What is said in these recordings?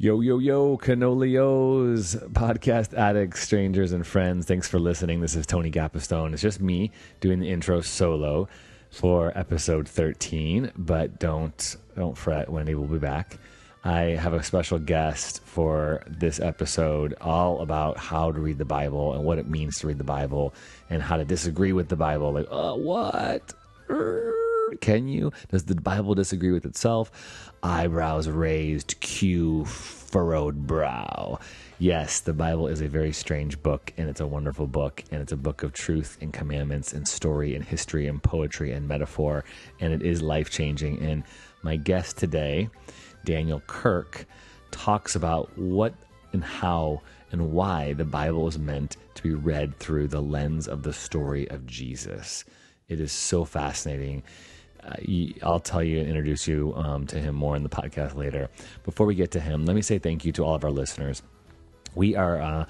Yo, yo, yo, Canolios, podcast addicts, strangers, and friends. Thanks for listening. This is Tony Gapastione. It's just me doing the intro solo for episode 13, but don't don't fret, Wendy will be back. I have a special guest for this episode all about how to read the Bible and what it means to read the Bible and how to disagree with the Bible. Like, oh, what? Can you? Does the Bible disagree with itself? Eyebrows raised, cue furrowed brow. Yes, the Bible is a very strange book, and it's a wonderful book, and it's a book of truth and commandments and story and history and poetry and metaphor, and it is life changing. And my guest today, Daniel Kirk, talks about what and how and why the Bible is meant to be read through the lens of the story of Jesus. It is so fascinating. I'll tell you and introduce you um, to him more in the podcast later. Before we get to him, let me say thank you to all of our listeners. We are uh,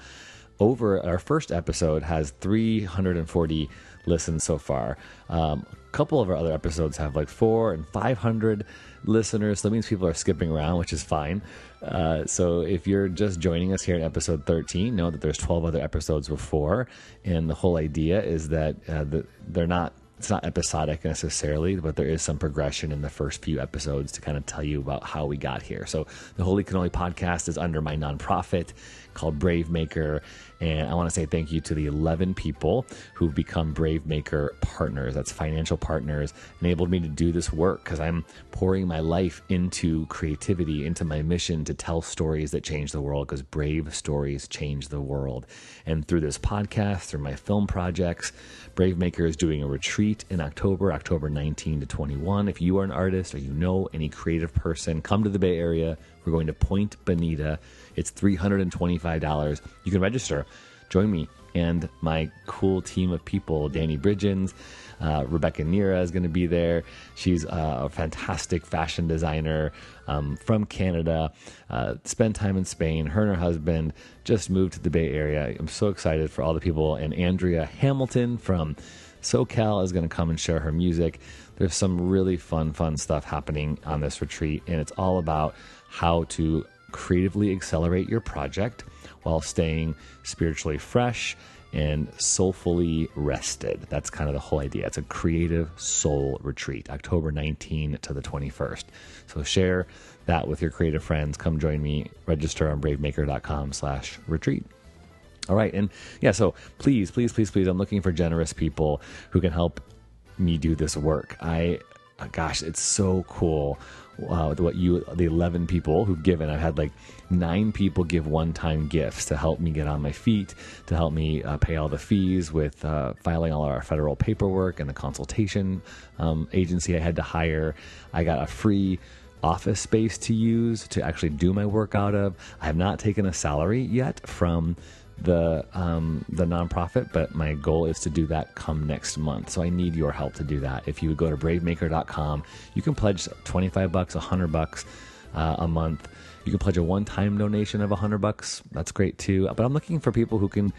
over, our first episode has 340 listens so far. Um, a couple of our other episodes have like four and 500 listeners. So that means people are skipping around, which is fine. Uh, so if you're just joining us here in episode 13, know that there's 12 other episodes before. And the whole idea is that uh, the, they're not it's not episodic necessarily, but there is some progression in the first few episodes to kind of tell you about how we got here. So the Holy Cannoli podcast is under my nonprofit called Brave Maker. And I want to say thank you to the 11 people who've become Brave Maker partners. That's financial partners, enabled me to do this work because I'm pouring my life into creativity, into my mission to tell stories that change the world because brave stories change the world. And through this podcast, through my film projects, Brave Maker is doing a retreat in October, October 19 to 21. If you are an artist or you know any creative person, come to the Bay Area. We're going to Point Bonita it's $325. You can register. Join me and my cool team of people. Danny Bridgens, uh, Rebecca Nira is going to be there. She's a fantastic fashion designer um, from Canada. Uh, spent time in Spain. Her and her husband just moved to the Bay Area. I'm so excited for all the people. And Andrea Hamilton from SoCal is going to come and share her music. There's some really fun, fun stuff happening on this retreat, and it's all about how to creatively accelerate your project while staying spiritually fresh and soulfully rested. That's kind of the whole idea. It's a creative soul retreat, October 19 to the 21st. So share that with your creative friends. Come join me. Register on bravemaker.com slash retreat. All right. And yeah, so please, please, please, please, I'm looking for generous people who can help me do this work. I, gosh, it's so cool uh, what you the 11 people who've given. I've had like nine people give one-time gifts to help me get on my feet to help me uh, pay all the fees with uh, filing all our federal paperwork and the consultation um, agency i had to hire. I got a free office space to use to actually do my work out of. I have not taken a salary yet from the um, the nonprofit, but my goal is to do that come next month. So I need your help to do that. If you would go to bravemaker.com, you can pledge 25 bucks, 100 bucks uh, a month. You can pledge a one-time donation of 100 bucks. That's great too. But I'm looking for people who can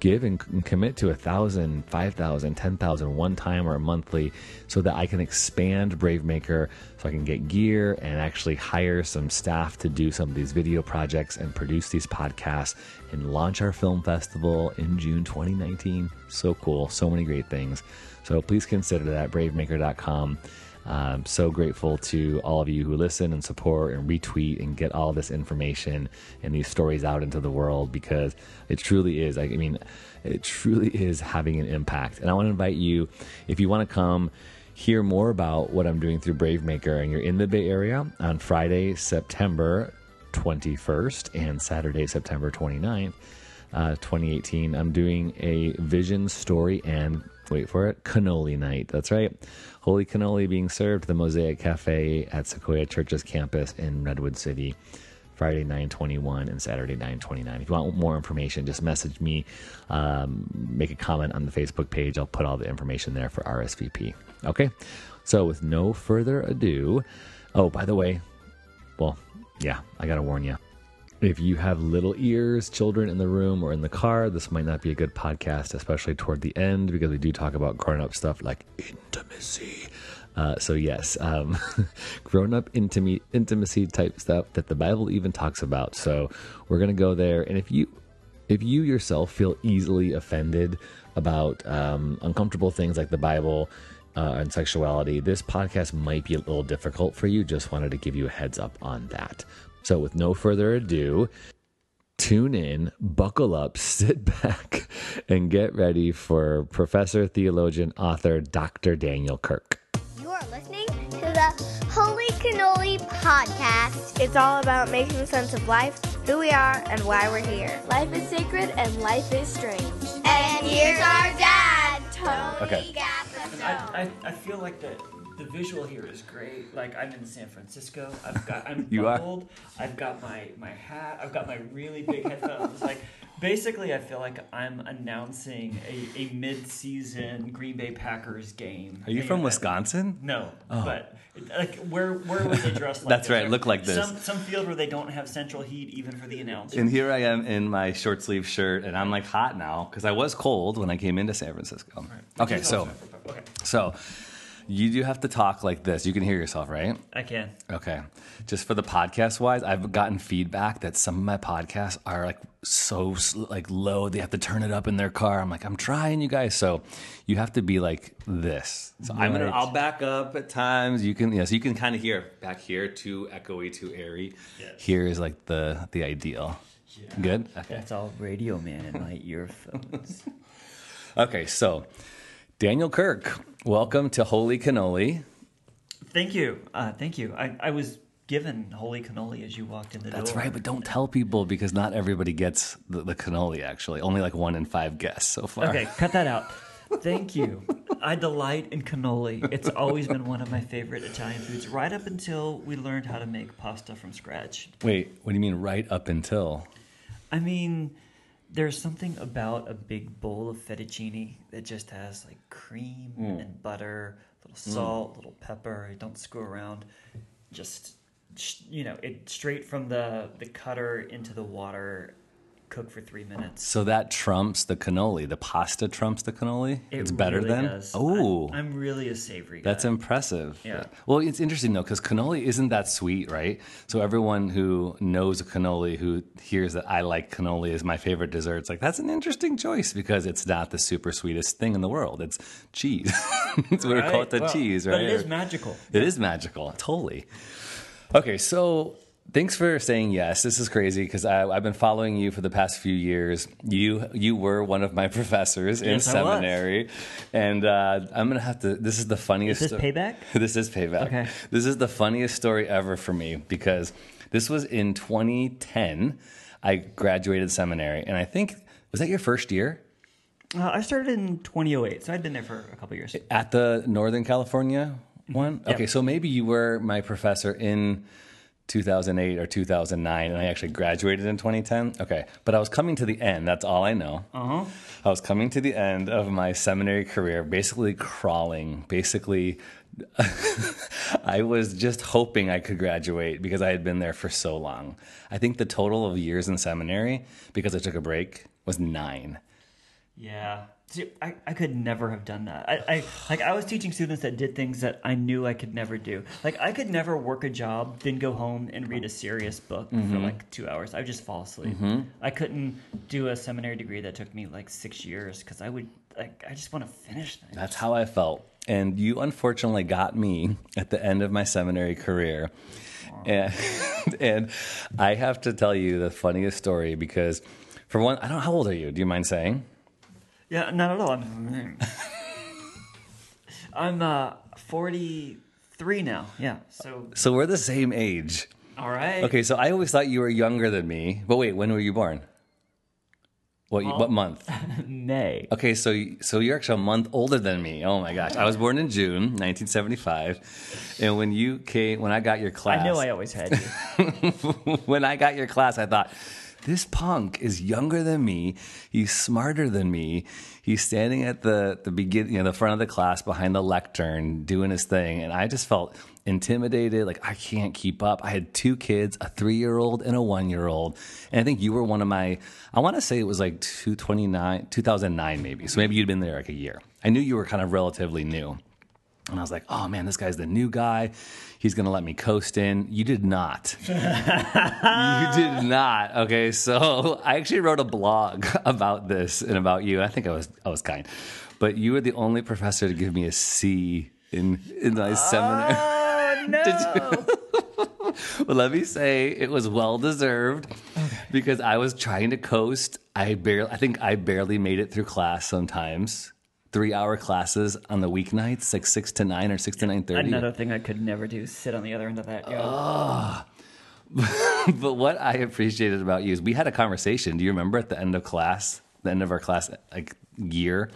give and, commit to a thousand, five thousand, ten thousand one time or monthly so that I can expand Brave Maker so I can get gear and actually hire some staff to do some of these video projects and produce these podcasts and launch our film festival in June 2019. So cool. So many great things. So please consider that bravemaker.com. I'm so grateful to all of you who listen and support and retweet and get all this information and these stories out into the world because it truly is. I mean, it truly is having an impact. And I want to invite you, if you want to come hear more about what I'm doing through Brave Maker and you're in the Bay Area on Friday, September 21st and Saturday, September 29th, uh, 2018, I'm doing a vision story and wait for it, cannoli night. That's right. Holy cannoli being served at the Mosaic Cafe at Sequoia Church's campus in Redwood City. Friday 921 and Saturday 929. If you want more information, just message me, um, make a comment on the Facebook page. I'll put all the information there for RSVP. Okay, so with no further ado, oh, by the way, well, yeah, I gotta warn you. If you have little ears, children in the room or in the car, this might not be a good podcast, especially toward the end, because we do talk about grown up stuff like intimacy. Uh, so, yes, um, grown up intimacy, intimacy type stuff that the Bible even talks about. So, we're going to go there. And if you if you yourself feel easily offended about um, uncomfortable things like the Bible uh, and sexuality, this podcast might be a little difficult for you. Just wanted to give you a heads up on that. So, with no further ado, tune in, buckle up, sit back, and get ready for Professor, theologian, author Dr. Daniel Kirk. You are listening to the Holy Cannoli podcast. It's all about making sense of life, who we are, and why we're here. Life is sacred and life is strange. And here's our dad, Tony Okay. Gaffison. I, I, I feel like the the visual here is great. Like I'm in San Francisco. I've got I'm You are? buckled. I've got my my hat. I've got my really big headphones. like basically, I feel like I'm announcing a, a mid season Green Bay Packers game. Are you from Wisconsin? No, oh. but like where where would they dress like? That's this? right, look like this. Some some field where they don't have central heat even for the announcer. And here I am in my short sleeve shirt, and I'm like hot now because I was cold when I came into San Francisco. Okay, so okay, so you do have to talk like this. You can hear yourself, right? I can. Okay. Just for the podcast wise, I've gotten feedback that some of my podcasts are like so like low. They have to turn it up in their car. I'm like, I'm trying, you guys. So you have to be like this. So I'm gonna. I'll back up at times. You can. Yes, you can kind of hear back here too echoey, too airy. Yes. Here is like the the ideal. Good. Okay. That's all Radio Man in my earphones. Okay. So Daniel Kirk, welcome to Holy Cannoli. Thank you. Uh, thank you. I, I was given holy cannoli as you walked in the That's door. That's right, but don't tell people because not everybody gets the, the cannoli. Actually, only like one in five guests so far. Okay, cut that out. Thank you. I delight in cannoli. It's always been one of my favorite Italian foods, right up until we learned how to make pasta from scratch. Wait, what do you mean right up until? I mean, there's something about a big bowl of fettuccine that just has like cream hmm. and butter, a little hmm. salt, a little pepper. Don't screw around. Just you know, it straight from the the cutter into the water, cook for three minutes. So that trumps the cannoli. The pasta trumps the cannoli. It it's better really than. Oh, I, am really a savory. that's guy. impressive. Yeah. Well, it's interesting though because cannoli isn't that sweet, right? So everyone who knows a cannoli, who hears that I like cannoli is my favorite dessert, it's like that's an interesting choice because it's not the super sweetest thing in the world. It's cheese. it's what we call it the Well, cheese, right? But it is magical. It is magical, totally. Okay, so thanks for saying yes. This is crazy because I've been following you for the past few years. You you were one of my professors in Yes, seminary, and uh, I'm gonna have to. This is the funniest. Is this sto- payback? this is payback. Okay. This is the funniest story ever for me because this was in 2010. I graduated seminary, and I think was that your first year Uh, I started in 2008, so I'd been there for a couple years. at the Northern California one. Yeah. Okay, so maybe you were my professor in 2008 or 2009, and I actually graduated in 2010. Okay, but I was coming to the end. That's all I know. Uh-huh. I was coming to the end of my seminary career, basically crawling, basically. I was just hoping I could graduate because I had been there for so long. I think the total of years in seminary, because I took a break, was nine. Yeah. I, I could never have done that. I, I like I was teaching students that did things that I knew I could never do. Like I could never work a job, then go home and read a serious book for mm-hmm. like two hours. I would just fall asleep. Mm-hmm. I couldn't do a seminary degree that took me like six years because I would like I just want to finish things. That's how I felt. And you unfortunately got me at the end of my seminary career. And, and I have to tell you the funniest story because, for one, I don't know, how old are you? Do you mind saying? Yeah, not at all. I'm I'm uh 43 now. Yeah. So So we're the same age. all right. Okay, so I always thought you were younger than me. But wait, when were you born? What, what month? May. Okay, so so you're actually a month older than me. Oh my gosh, I was born in June 1975, and when you came, when I got your class, I know I always had you. when I got your class, I thought this punk is younger than me. He's smarter than me. He's standing at the the begin, you know, the front of the class behind the lectern, doing his thing, and I just felt intimidated. Like I can't keep up. I had two kids, a three year old and a one year old, and I think you were one of my. I want to say it was like two twenty nine, two thousand nine, maybe. So maybe you'd been there like a year. I knew you were kind of relatively new. And I was like, oh man, this guy's the new guy. He's going to let me coast in. You did not. you did not. Okay. So I actually wrote a blog about this and about you. I think I was, I was kind, but you were the only professor to give me a C in, in my oh, seminar. Oh no! well, let me say it was well deserved because I was trying to coast. I barely, I think I barely made it through class sometimes three hour classes on the weeknights, like six to nine or six to nine thirty. Another thing I could never do: sit on the other end of that. Go. but what I appreciated about you is we had a conversation. Do you remember at the end of class, the end of our class like year,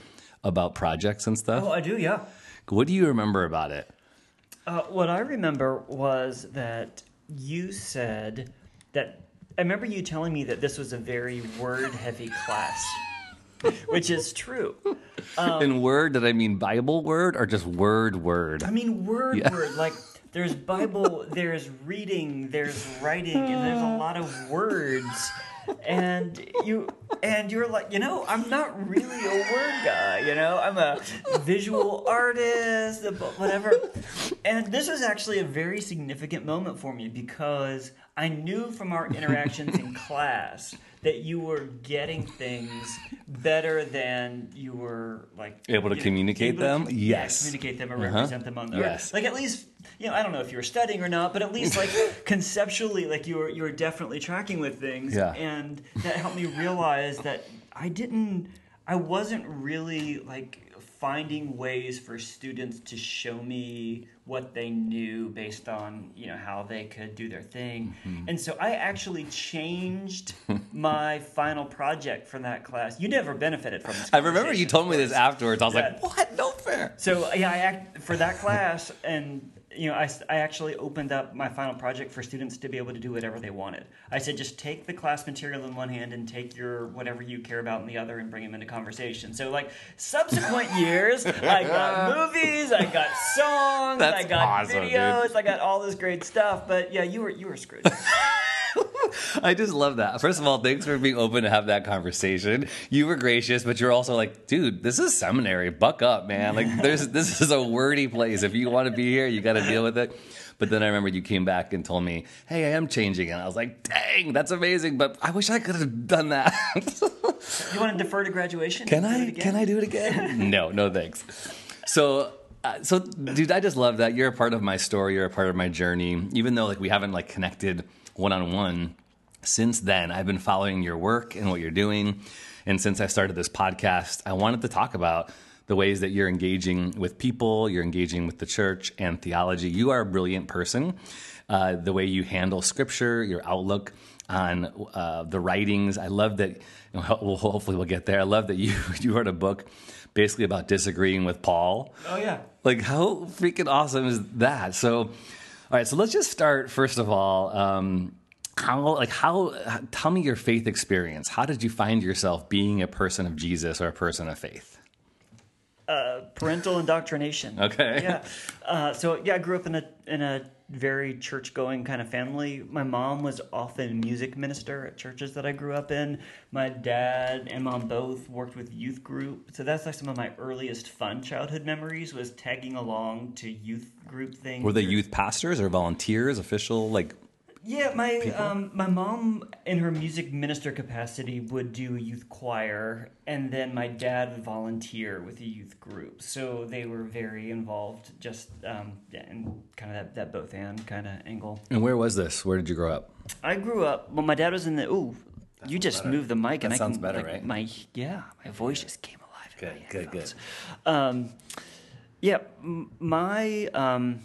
about projects and stuff? Oh, I do. Yeah. What do you remember about it? Uh, what I remember was that you said that. I remember you telling me that this was a very word-heavy class, which is true. Um, in word, did I mean Bible word or just word word? I mean, word, Yeah. word. Like, there's Bible, there's reading, there's writing, and there's a lot of words. And you, and you're like, you know, I'm not really a word guy. You know, I'm a visual artist, whatever. And this was actually a very significant moment for me because I knew from our interactions in class that you were getting things better than you were like Able to you know, communicate able to them? yeah, Yes. communicate them or Uh-huh. represent them on the Yes. like at least you know I don't know if you were studying or not, but at least like conceptually like you were you were definitely tracking with things, Yeah. and that helped me realize that I didn't I wasn't really like finding ways for students to show me what they knew based on you know how they could do their thing Mm-hmm. and so i actually changed my final project for that class you never benefited from this I remember you told me this afterwards. I was Yeah. like, what? No fair. So yeah, I act for that class, and you know, I, I actually opened up my final project for students to be able to do whatever they wanted. I said, just take the class material in one hand and take your whatever you care about in the other, and bring them into conversation. So like subsequent years, I got movies, I got songs, That's I got awesome, dude. videos, I got all this great stuff. But yeah, you were you were screwed. I just love that. First of all, thanks for being open to have that conversation. You were gracious, but you're also like, dude, this is seminary. Buck up, man. Like, there's this is a wordy place. If you want to be here, you got to deal with it. But then I remember you came back and told me, "Hey, I am changing," and I was like, "Dang, that's amazing!" But I wish I could have done that. you want to defer to graduation? Can and do it I? Can I do it again? no, no thanks. So, uh, so, dude, I just love that you're a part of my story. You're a part of my journey. Even though like we haven't like connected one on one since then, I've been following your work and what you're doing. And since I started this podcast, I wanted to talk about the ways that you're engaging with people, you're engaging with the church and theology. You are a brilliant person. Uh, the way you handle scripture, your outlook on uh, the writings. I love that. You know, well, hopefully, we'll get there. I love that you you wrote a book basically about disagreeing with Paul. Oh yeah. Like, how freaking awesome is that? So, all right. So let's just start first of all. Um, how like how tell me your faith experience how did you find yourself being a person of jesus or a person of faith parental indoctrination. Okay. Yeah. Uh, so yeah, I grew up in a in a very church going kind of family. My mom was often music minister at churches that I grew up in. My dad and mom both worked with youth group. So that's like some of my earliest fun childhood memories was tagging along to youth group things. were they youth pastors or volunteers official like Yeah, my um, my mom in her music minister capacity would do youth choir, and then my dad would volunteer with a youth group. So they were very involved, just um, yeah, in kind of that, that both and kind of angle. and where was this where did you grow up I grew up. Well, my dad was in the. Ooh, you just moved the mic, and That I sounds can, better, like, right? My yeah, my voice just came alive. Good, good, good. Um, yeah, m- my um,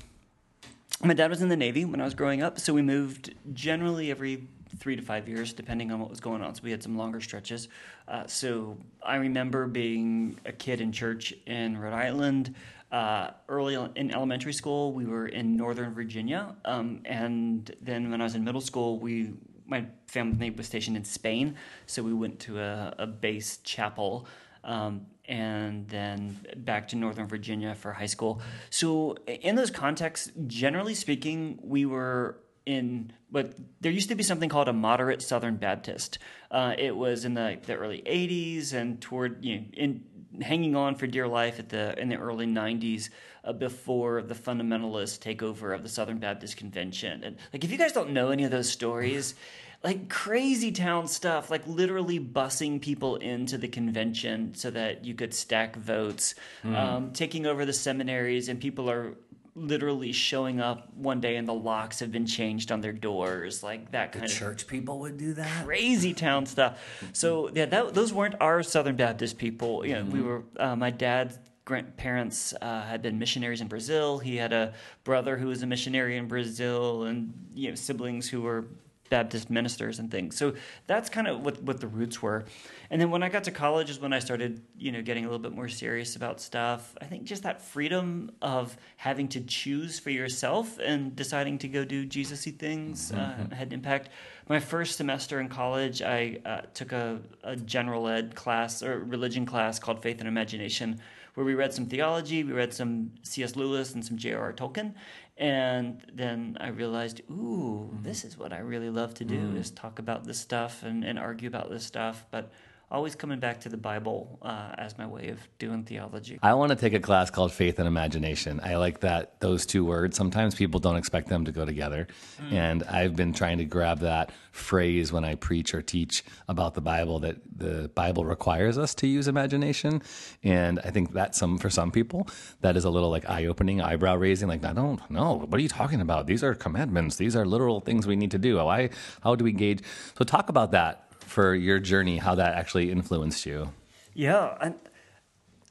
my dad was in the Navy when I was growing up, so we moved generally every three to five years, depending on what was going on. So we had some longer stretches. Uh, so I remember being a kid in church in Rhode Island. Uh, early in elementary school, we were in Northern Virginia, um, and then when I was in middle school, we my family was stationed in Spain, so we went to a, a base chapel. Um, and then back to Northern Virginia for high school. So, in those contexts, generally speaking, we were in but there used to be something called a moderate Southern Baptist. Uh, it was in the, the early '80s and toward you know in hanging on for dear life at the in the early '90s uh, before the fundamentalist takeover of the Southern Baptist Convention. And like, if you guys don't know any of those stories. Like crazy town stuff, like literally busing people into the convention so that you could stack votes, mm. um, taking over the seminaries, and people are literally showing up one day and the locks have been changed on their doors, like that kind the of church people would do that. Crazy town stuff. So yeah, that, those weren't our Southern Baptist people. You know, mm-hmm. we were uh, my dad's grandparents uh, had been missionaries in Brazil. He had a brother who was a missionary in Brazil, and you know siblings who were Baptist ministers and things. So that's kind of what, what the roots were. And then when I got to college is when I started, you know, getting a little bit more serious about stuff. I think just that freedom of having to choose for yourself and deciding to go do Jesus-y things uh, mm-hmm. uh, had an impact. My first semester in college, I uh, took a, a general ed class or religion class called Faith and Imagination, where we read some theology, we read some C.S. Lewis and some J.R.R. Tolkien, and then I realized, ooh, mm-hmm. this is what I really love to do mm-hmm. is talk about this stuff and, and argue about this stuff. But always coming back to the Bible uh, as my way of doing theology. I want to take a class called Faith and Imagination. I like that those two words. Sometimes people don't expect them to go together, mm. and I've been trying to grab that phrase when I preach or teach about the Bible that the Bible requires us to use imagination, and I think that some for some people that is a little like eye opening, eyebrow raising. Like I don't know what are you talking about? These are commandments. These are literal things we need to do. Why? How do we gauge? So talk about that for your journey, how that actually influenced you. Yeah, and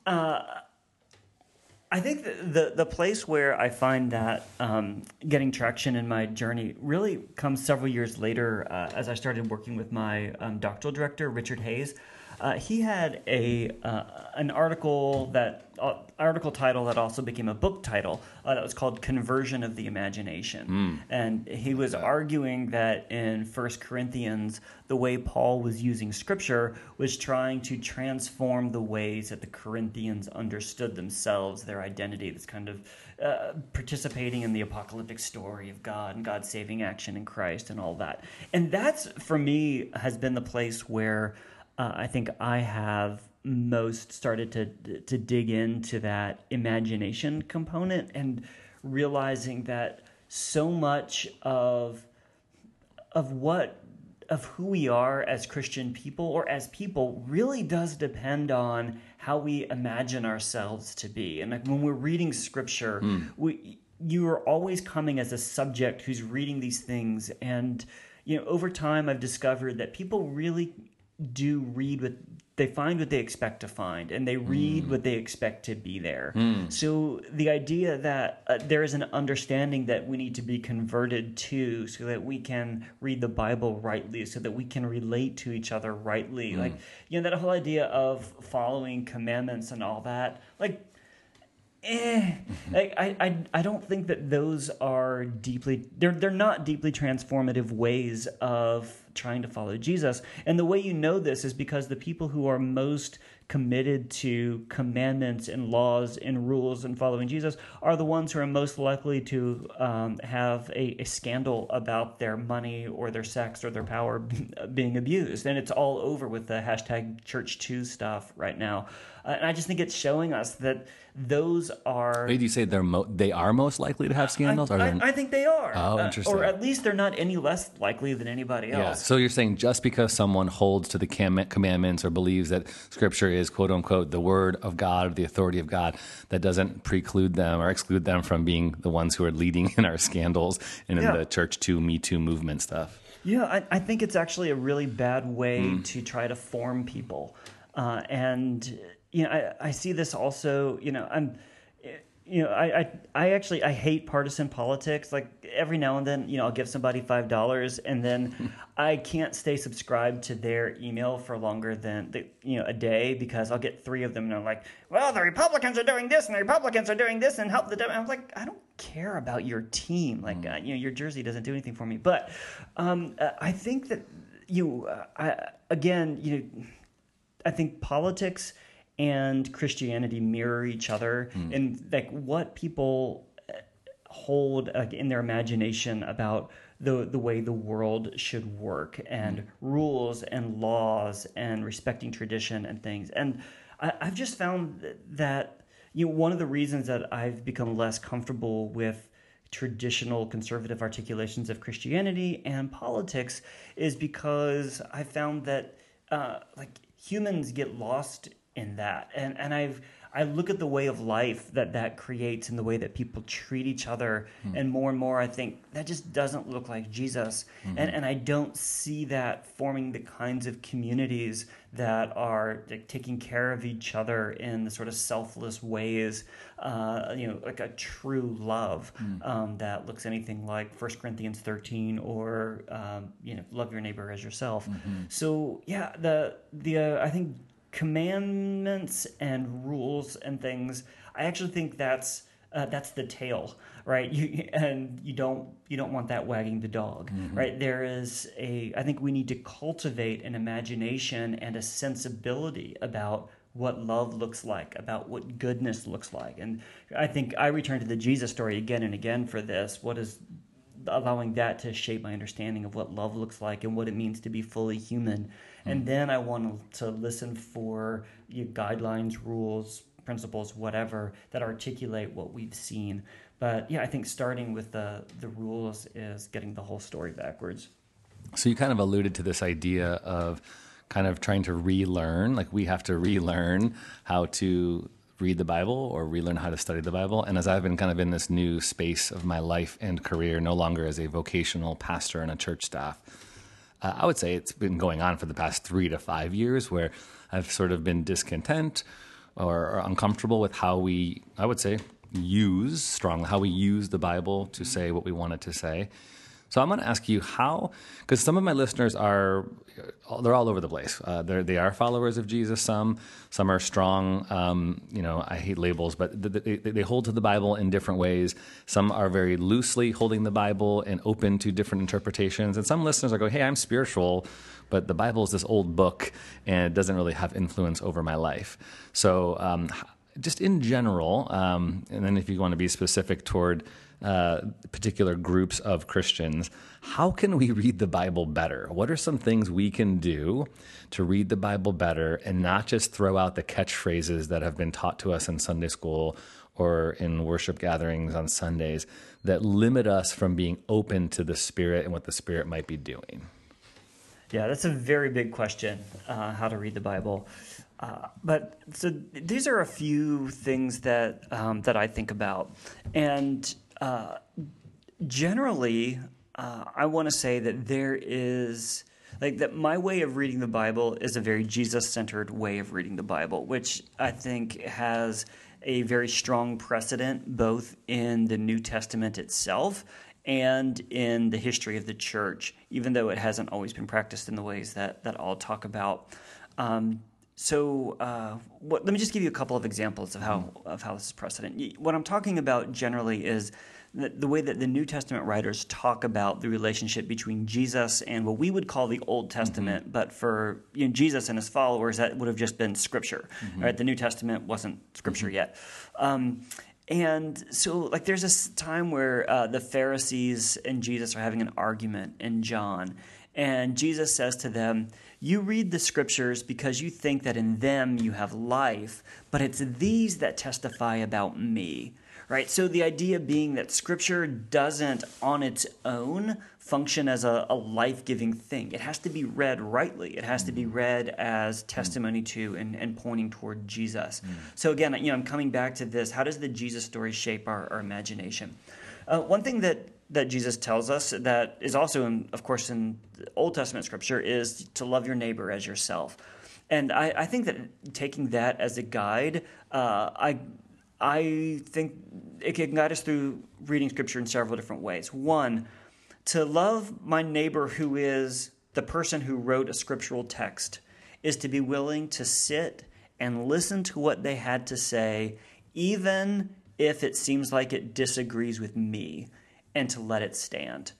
uh, I think the, the, place where I find that um, getting traction in my journey really comes several years later, uh, as I started working with my um, doctoral director, Richard Hays. Uh, he had a uh, an article that uh, article title that also became a book title uh, that was called "Conversion of the Imagination," mm. and he was arguing that in First Corinthians, the way Paul was using Scripture was trying to transform the ways that the Corinthians understood themselves, their identity. This kind of uh, participating in the apocalyptic story of God and God's saving action in Christ and all that, and that's for me has been the place where uh, I think I have most started to to dig into that imagination component and realizing that so much of of what of who we are as Christian people or as people really does depend on how we imagine ourselves to be. And like when we're reading scripture, mm. we you are always coming as a subject who's reading these things and you know over time I've discovered that people really do read what they find what they expect to find and they read mm. what they expect to be there mm. so the idea that uh, there is an understanding that we need to be converted to so that we can read the bible rightly so that we can relate to each other rightly mm. like you know that whole idea of following commandments and all that like eh, like I, I I don't think that those are deeply they're they're not deeply transformative ways of trying to follow Jesus. And the way you know this is because the people who are most committed to commandments and laws and rules and following Jesus are the ones who are most likely to um, have a, a, scandal about their money or their sex or their power being abused. And it's all over with the hashtag church too stuff right now. Uh, and I just think it's showing us that those are. Wait, do you say they're mo- they are most likely to have scandals? I, I, I think they are. Oh, interesting. Uh, or at least they're not any less likely than anybody else. Yeah. So you're saying just because someone holds to the commandments or believes that Scripture is quote unquote the Word of God, or the authority of God, that doesn't preclude them or exclude them from being the ones who are leading in our scandals and in yeah. the Church Too Me Too movement stuff. Yeah, I, I, think it's actually a really bad way mm. to try to form people. Uh, and you know, I, I see this also. You know, I'm you know, I, I, I actually I hate partisan politics. Like every now and then, you know, I'll give somebody five dollars, and then I can't stay subscribed to their email for longer than the, you know a day because I'll get three of them, and they're like, "Well, the Republicans are doing this, and the Republicans are doing this, and help the." Dem-. I'm like, I don't care about your team. Like, uh, you know, your jersey doesn't do anything for me. But um, uh, I think that you, uh, I, again, you know, I think politics and Christianity mirror each other mm. and like what people uh, hold uh, in their imagination about the the way the world should work and mm. rules and laws and respecting tradition and things. And I, have just found that you know one of the reasons that I've become less comfortable with traditional conservative articulations of Christianity and politics is because I found that uh, like humans get lost in that. And and I've I look at the way of life that that creates and the way that people treat each other, mm. and more and more I think that just doesn't look like Jesus, mm-hmm. and and I don't see that forming the kinds of communities that are like, taking care of each other in the sort of selfless ways, uh, you know, like a true love mm. um, that looks anything like 1 Corinthians thirteen or um, you know, love your neighbor as yourself. Mm-hmm. So yeah, the the uh, I think commandments and rules and things, I actually think that's uh, that's the tail, right? You, and you don't you don't want that wagging the dog, mm-hmm. right? There is a I think we need to cultivate an imagination and a sensibility about what love looks like, about what goodness looks like. And I think I return to the Jesus story again and again for this. What is allowing that to shape my understanding of what love looks like and what it means to be fully human and hmm. then I want to listen for guidelines, rules, principles, whatever that articulate what we've seen. But yeah, I think starting with the the rules is getting the whole story backwards. So you kind of alluded to this idea of kind of trying to relearn, like we have to relearn how to read the Bible or relearn how to study the Bible. And as I've been kind of in this new space of my life and career, no longer as a vocational pastor and a church staff, uh, I would say it's been going on for the past three to five years where I've sort of been discontent or, or uncomfortable with how we, I would say, use strongly, how we use the Bible to say what we want it to say. So I'm going to ask you how, because some of my listeners are, they're all over the place. Uh, they are followers of Jesus. Some, some are strong. Um, you know, I hate labels, but they, they, hold to the Bible in different ways. Some are very loosely holding the Bible and open to different interpretations. And some listeners are going, "Hey, I'm spiritual." But the Bible is this old book and it doesn't really have influence over my life. So, um, just in general, um, and then if you want to be specific toward uh, particular groups of Christians, how can we read the Bible better? What are some things we can do to read the Bible better and not just throw out the catchphrases that have been taught to us in Sunday school or in worship gatherings on Sundays that limit us from being open to the Spirit and what the Spirit might be doing? Yeah, that's a very big question uh, how to read the Bible. Uh, but so these are a few things that um, that I think about, and generally, uh, I want to say that there is like that my way of reading the Bible is a very Jesus centered way of reading the Bible, which I think has a very strong precedent both in the New Testament itself and in the history of the church, even though it hasn't always been practiced in the ways that, that I'll talk about. Um, so uh, what, let me just give you a couple of examples of how of how this is precedent. What I'm talking about generally is the, the, way that the New Testament writers talk about the relationship between Jesus and what we would call the Old Testament, mm-hmm. but for you know, Jesus and his followers, that would have just been Scripture. Mm-hmm. Right? The New Testament wasn't Scripture mm-hmm. yet. Um, and so, like, there's this time where uh, the Pharisees and Jesus are having an argument in John, and Jesus says to them, You read the scriptures because you think that in them you have life, but it's these that testify about me. Right? So the idea being that scripture doesn't on its own function as a, a life giving thing. It has to be read rightly, it has to be read as testimony to and, and pointing toward Jesus. Mm. So again, you know, I'm coming back to this. How does the Jesus story shape our, our imagination? Uh, one thing that that Jesus tells us that is also, in, of course, in Old Testament scripture is to love your neighbor as yourself. And I, I think that taking that as a guide, uh, I I think it can guide us through reading scripture in several different ways. One, to love my neighbor who is the person who wrote a scriptural text is to be willing to sit and listen to what they had to say, even if it seems like it disagrees with me, and to let it stand.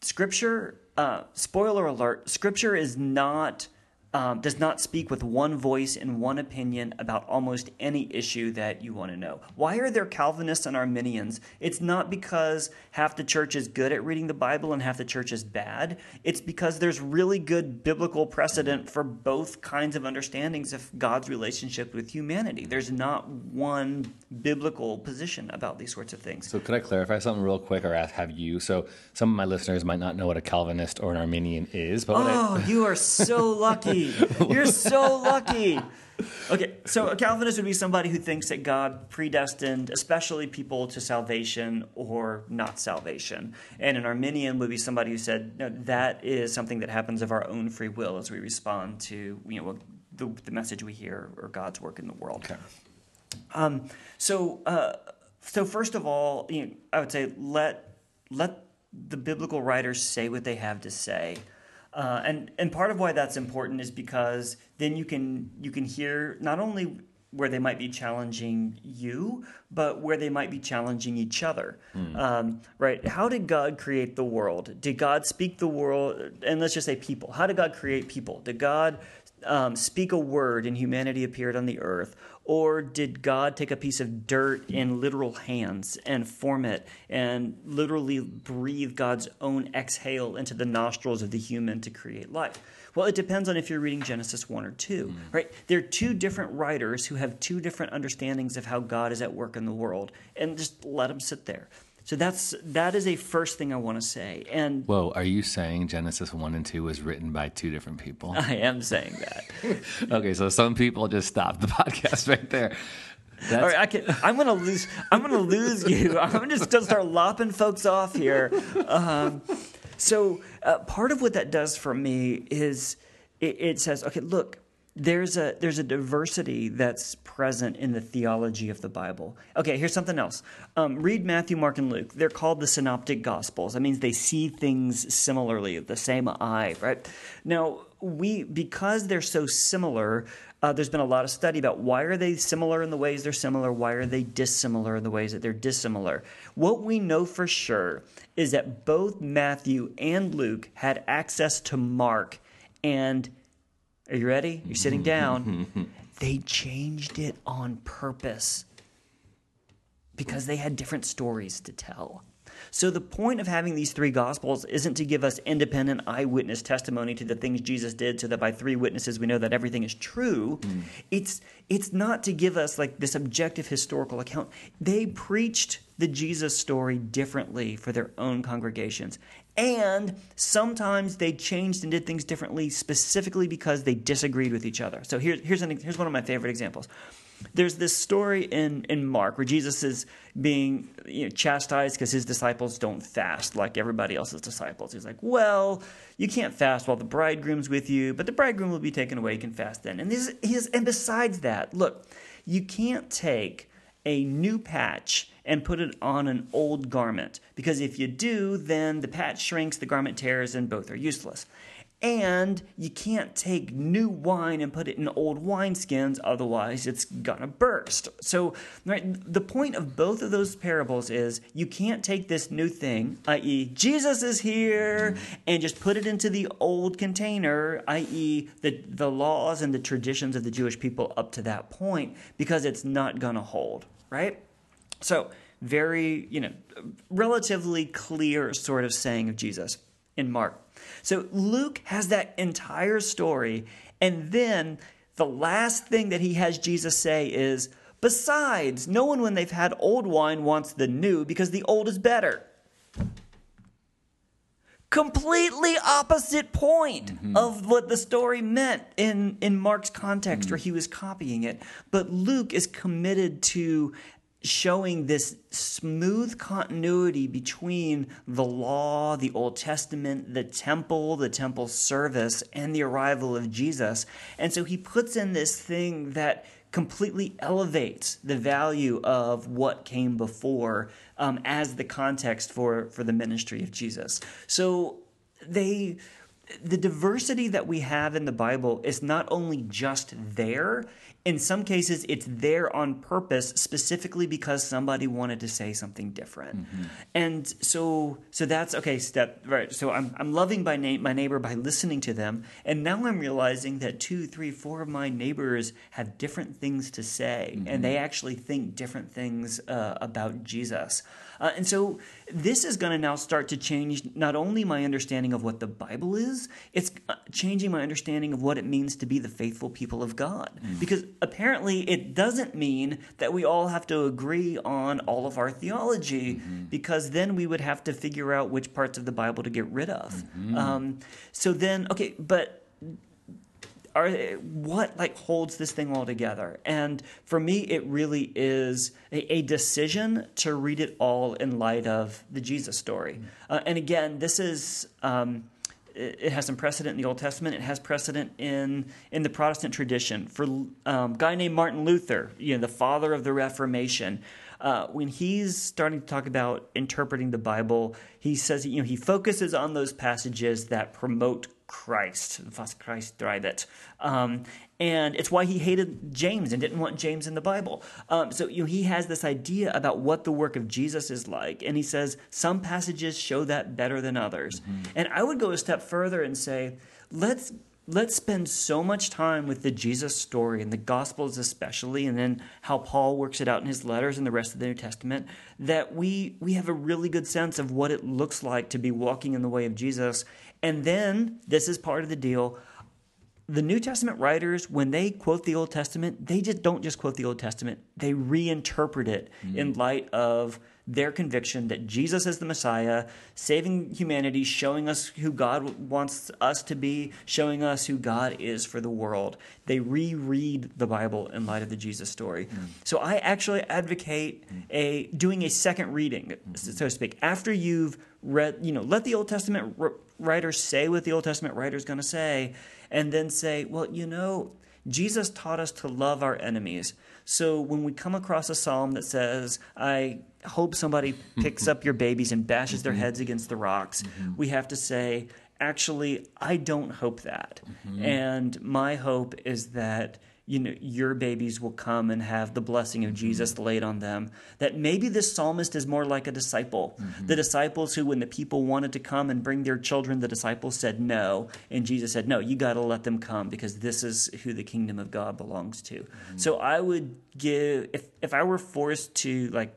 Scripture, uh, spoiler alert, Scripture is not um, does not speak with one voice and one opinion about almost any issue that you want to know. Why are there Calvinists and Arminians? It's not because half the church is good at reading the Bible and half the church is bad. It's because there's really good biblical precedent for both kinds of understandings of God's relationship with humanity. There's not one biblical position about these sorts of things. So, could I clarify something real quick or ask, have you? So, some of my listeners might not know what a Calvinist or an Arminian is, but oh, I, you are so lucky. You're so lucky. Okay, so a Calvinist would be somebody who thinks that God predestined, especially people to salvation or not salvation. And an Arminian would be somebody who said no, that is something that happens of our own free will as we respond to you know the, the message we hear or God's work in the world. Okay. Um, so, uh, so first of all, you know, I would say let let the biblical writers say what they have to say. Uh, and and part of why that's important is because then you can you can hear not only where they might be challenging you, but where they might be challenging each other. Mm. Um, right? How did God create the world? Did God speak the world? And let's just say people. How did God create people? Did God um, speak a word and humanity appeared on the earth? Or did God take a piece of dirt in literal hands and form it and literally breathe God's own exhale into the nostrils of the human to create life? Well, it depends on if you're reading Genesis 1 or 2, mm. right? There are two different writers who have two different understandings of how God is at work in the world, and just let them sit there. So that's that is a first thing I want to say. And whoa, are you saying Genesis one and two was written by two different people? I am saying that. okay, so some people just stopped the podcast right there. That's... All right, I can, I'm gonna lose. I'm gonna lose you. I'm just gonna start lopping folks off here. Um, so uh, part of what that does for me is it, it says, okay, look, there's a there's a diversity that's present in the theology of the Bible. Okay, here's something else. Um, read Matthew, Mark, and Luke. They're called the synoptic gospels. That means they see things similarly, the same eye, right? Now we because they're so similar. Uh, there's been a lot of study about why are they similar in the ways they're similar why are they dissimilar in the ways that they're dissimilar what we know for sure is that both matthew and luke had access to mark and are you ready? You're sitting down. they changed it on purpose because they had different stories to tell. So, the point of having these three gospels isn't to give us independent eyewitness testimony to the things Jesus did so that by three witnesses we know that everything is true. Mm. It's, it's not to give us like this objective historical account. They preached the Jesus story differently for their own congregations. And sometimes they changed and did things differently specifically because they disagreed with each other. So here's, here's, an, here's one of my favorite examples. There's this story in, in Mark where Jesus is being you know, chastised because his disciples don't fast like everybody else's disciples. He's like, well, you can't fast while the bridegroom's with you, but the bridegroom will be taken away. You can fast then. And, this, his, and besides that, look, you can't take a new patch and put it on an old garment. Because if you do, then the patch shrinks, the garment tears, and both are useless. And you can't take new wine and put it in old wineskins, otherwise it's gonna burst. So, right, the point of both of those parables is you can't take this new thing, i.e., Jesus is here, and just put it into the old container, i.e., the, the laws and the traditions of the Jewish people up to that point, because it's not gonna hold, right? So, very, you know, relatively clear sort of saying of Jesus in Mark. So, Luke has that entire story, and then the last thing that he has Jesus say is, Besides, no one, when they've had old wine, wants the new because the old is better. Completely opposite point mm-hmm. of what the story meant in, in Mark's context, mm-hmm. where he was copying it. But Luke is committed to showing this smooth continuity between the law, the Old Testament, the temple, the temple service, and the arrival of Jesus. And so he puts in this thing that completely elevates the value of what came before um, as the context for for the ministry of Jesus. So they the diversity that we have in the Bible is not only just there, in some cases, it's there on purpose, specifically because somebody wanted to say something different. Mm-hmm. And so, so that's okay. Step right. So I'm I'm loving my na- my neighbor by listening to them, and now I'm realizing that two, three, four of my neighbors have different things to say, mm-hmm. and they actually think different things uh, about Jesus. Uh, and so this is going to now start to change not only my understanding of what the Bible is, it's uh, changing my understanding of what it means to be the faithful people of God. Mm. Because apparently it doesn't mean that we all have to agree on all of our theology, mm-hmm. because then we would have to figure out which parts of the Bible to get rid of. Mm-hmm. Um, so then, okay, but are what like holds this thing all together and for me it really is a, a decision to read it all in light of the jesus story mm. uh, and again this is um, it, has some precedent in the Old Testament. It has precedent in in the Protestant tradition. For um, a guy named Martin Luther, you know, the father of the Reformation, uh, when he's starting to talk about interpreting the Bible, he says you know he focuses on those passages that promote Christ, was Christ treibet. Um, and it's why he hated James and didn't want James in the Bible. Um, so you know, he has this idea about what the work of Jesus is like, and he says some passages show that better than others. Mm-hmm. And I would go a step further and say, let's let's spend so much time with the Jesus story and the Gospels especially, and then how Paul works it out in his letters and the rest of the New Testament, that we we have a really good sense of what it looks like to be walking in the way of Jesus and then, this is part of the deal. The New Testament writers, when they quote the Old Testament, they just don't just quote the Old Testament, they reinterpret it mm-hmm. in light of their conviction that Jesus is the Messiah, saving humanity, showing us who God wants us to be, showing us who God is for the world. They reread the Bible in light of the Jesus story. Mm. So I actually advocate a doing a second reading, mm-hmm. so to speak, after you've read, you know, let the Old Testament writers say what the Old Testament writer is going to say, and then say, well, you know, Jesus taught us to love our enemies. So when we come across a psalm that says, I hope somebody picks up your babies and bashes their mm-hmm. heads against the rocks, mm-hmm. we have to say, actually, I don't hope that. Mm-hmm. And my hope is that you know your babies will come and have the blessing of Jesus mm-hmm. laid on them. That maybe this psalmist is more like a disciple. Mm-hmm. The disciples who, when the people wanted to come and bring their children, the disciples said no, and Jesus said, "No, you got to let them come because this is who the kingdom of God belongs to." Mm-hmm. So I would give if if I were forced to like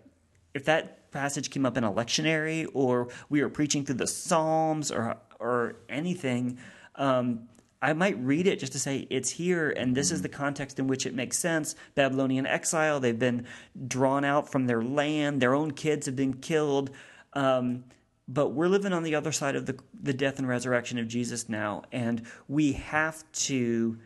if that passage came up in a lectionary or we were preaching through the Psalms or or anything. Um, I might read it just to say it's here and this is mm-hmm. the context in which it makes sense. Babylonian exile, they've been drawn out from their land, their own kids have been killed. Um, but we're living on the other side of the, the death and resurrection of Jesus now, and we have to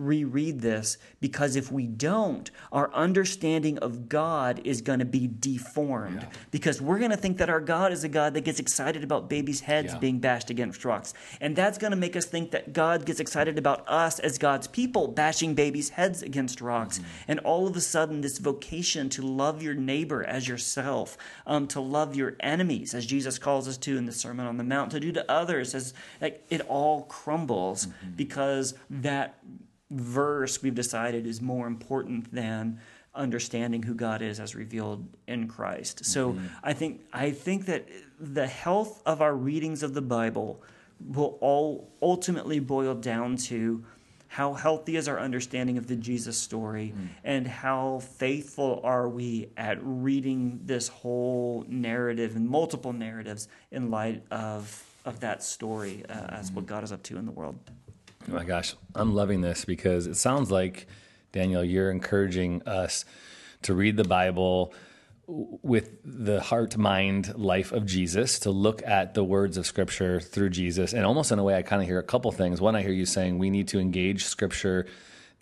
reread this because if we don't, our understanding of God is going to be deformed yeah. because we're going to think that our God is a God that gets excited about babies' heads yeah. being bashed against rocks. And that's going to make us think that God gets excited about us as God's people bashing babies' heads against rocks. Mm-hmm. And all of a sudden, this vocation to love your neighbor as yourself, um, to love your enemies, as Jesus calls us to in the Sermon on the Mount, to do to others, as like it all crumbles mm-hmm. because that verse we've decided is more important than understanding who God is as revealed in Christ. So mm-hmm. I think I think that the health of our readings of the Bible will all ultimately boil down to how healthy is our understanding of the Jesus story mm. and how faithful are we at reading this whole narrative and multiple narratives in light of of that story uh, as what God is up to in the world. Oh my gosh, I'm loving this because it sounds like, Daniel, you're encouraging us to read the Bible with the heart, mind, life of Jesus, to look at the words of Scripture through Jesus. And almost in a way, I kind of hear a couple things. One, I hear you saying we need to engage Scripture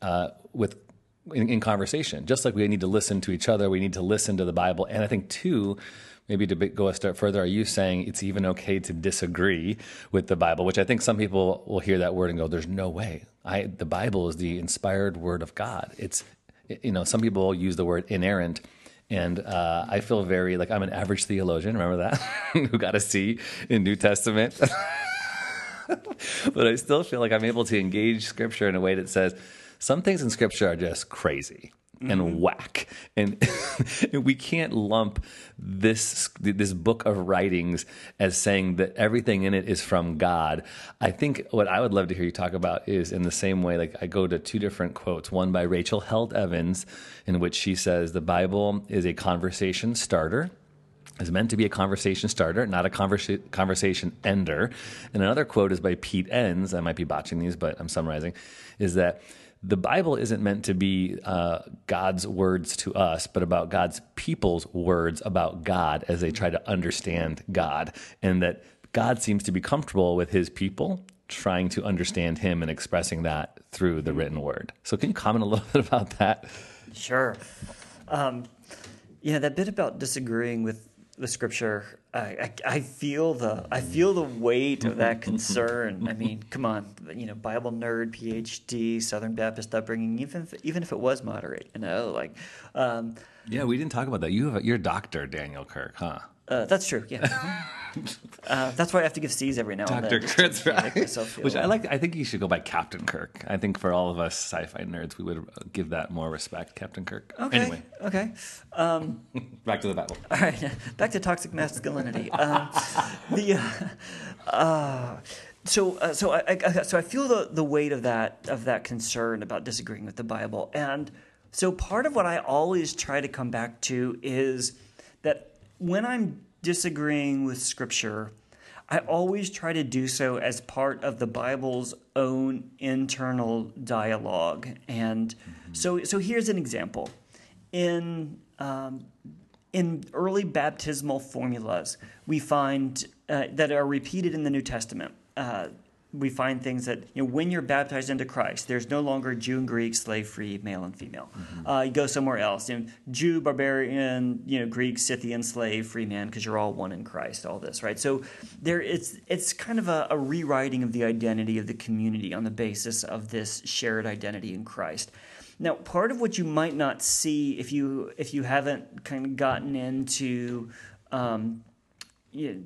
uh, with in, in, conversation, just like we need to listen to each other. We need to listen to the Bible. And I think two, maybe to go a step further, are you saying it's even okay to disagree with the Bible? Which I think some people will hear that word and go, "There's no way." I, the Bible is the inspired word of God. It's you know, some people use the word inerrant. And uh, I feel very like I'm an average theologian. Remember that? Who got a C in New Testament? but I still feel like I'm able to engage Scripture in a way that says some things in Scripture are just crazy and mm-hmm. whack and we can't lump this this book of writings as saying that everything in it is from God. I think what I would love to hear you talk about is in the same way like I go to two different quotes, one by Rachel Held Evans in which she says the Bible is a conversation starter is meant to be a conversation starter, not a conversa- conversation ender. And another quote is by Pete Enns. I might be botching these, but I'm summarizing. Is that the Bible isn't meant to be uh, God's words to us, but about God's people's words about God as they try to understand God. And that God seems to be comfortable with his people trying to understand him and expressing that through the written word. So, can you comment a little bit about that? Sure. Um, you know, that bit about disagreeing with the scripture, I, I, feel the I feel the weight of that concern. I mean, come on, you know, Bible nerd, PhD, Southern Baptist upbringing, even if, even if it was moderate, you know, like. Um, yeah, we didn't talk about that. You have a, you're Doctor Daniel Kirk, huh? Uh, that's true. Yeah. uh, that's why I have to give C's every now Dr. and then. Kirk's right. Which I like. I think you should go by Captain Kirk. I think for all of us sci-fi nerds, we would give that more respect, Captain Kirk. Okay. Anyway. Okay. Um, back to the Bible. All right. Back to toxic masculinity. Um, the. Uh, uh, so, uh, so I, I, so I feel the, the weight of that of that concern about disagreeing with the Bible, and so part of what I always try to come back to is when I'm disagreeing with Scripture, I always try to do so as part of the Bible's own internal dialogue. And mm-hmm. so, so here's an example. In, um, in early baptismal formulas, we find uh, that are repeated in the New Testament. Uh, we find things that you know when you're baptized into Christ, there's no longer Jew and Greek, slave free, male and female. Mm-hmm. Uh, you go somewhere else, you know, Jew, barbarian, you know, Greek, Scythian, slave, free man, because you're all one in Christ. All this, right? So there, it's it's kind of a, a rewriting of the identity of the community on the basis of this shared identity in Christ. Now, part of what you might not see if you if you haven't kind of gotten into um, you know,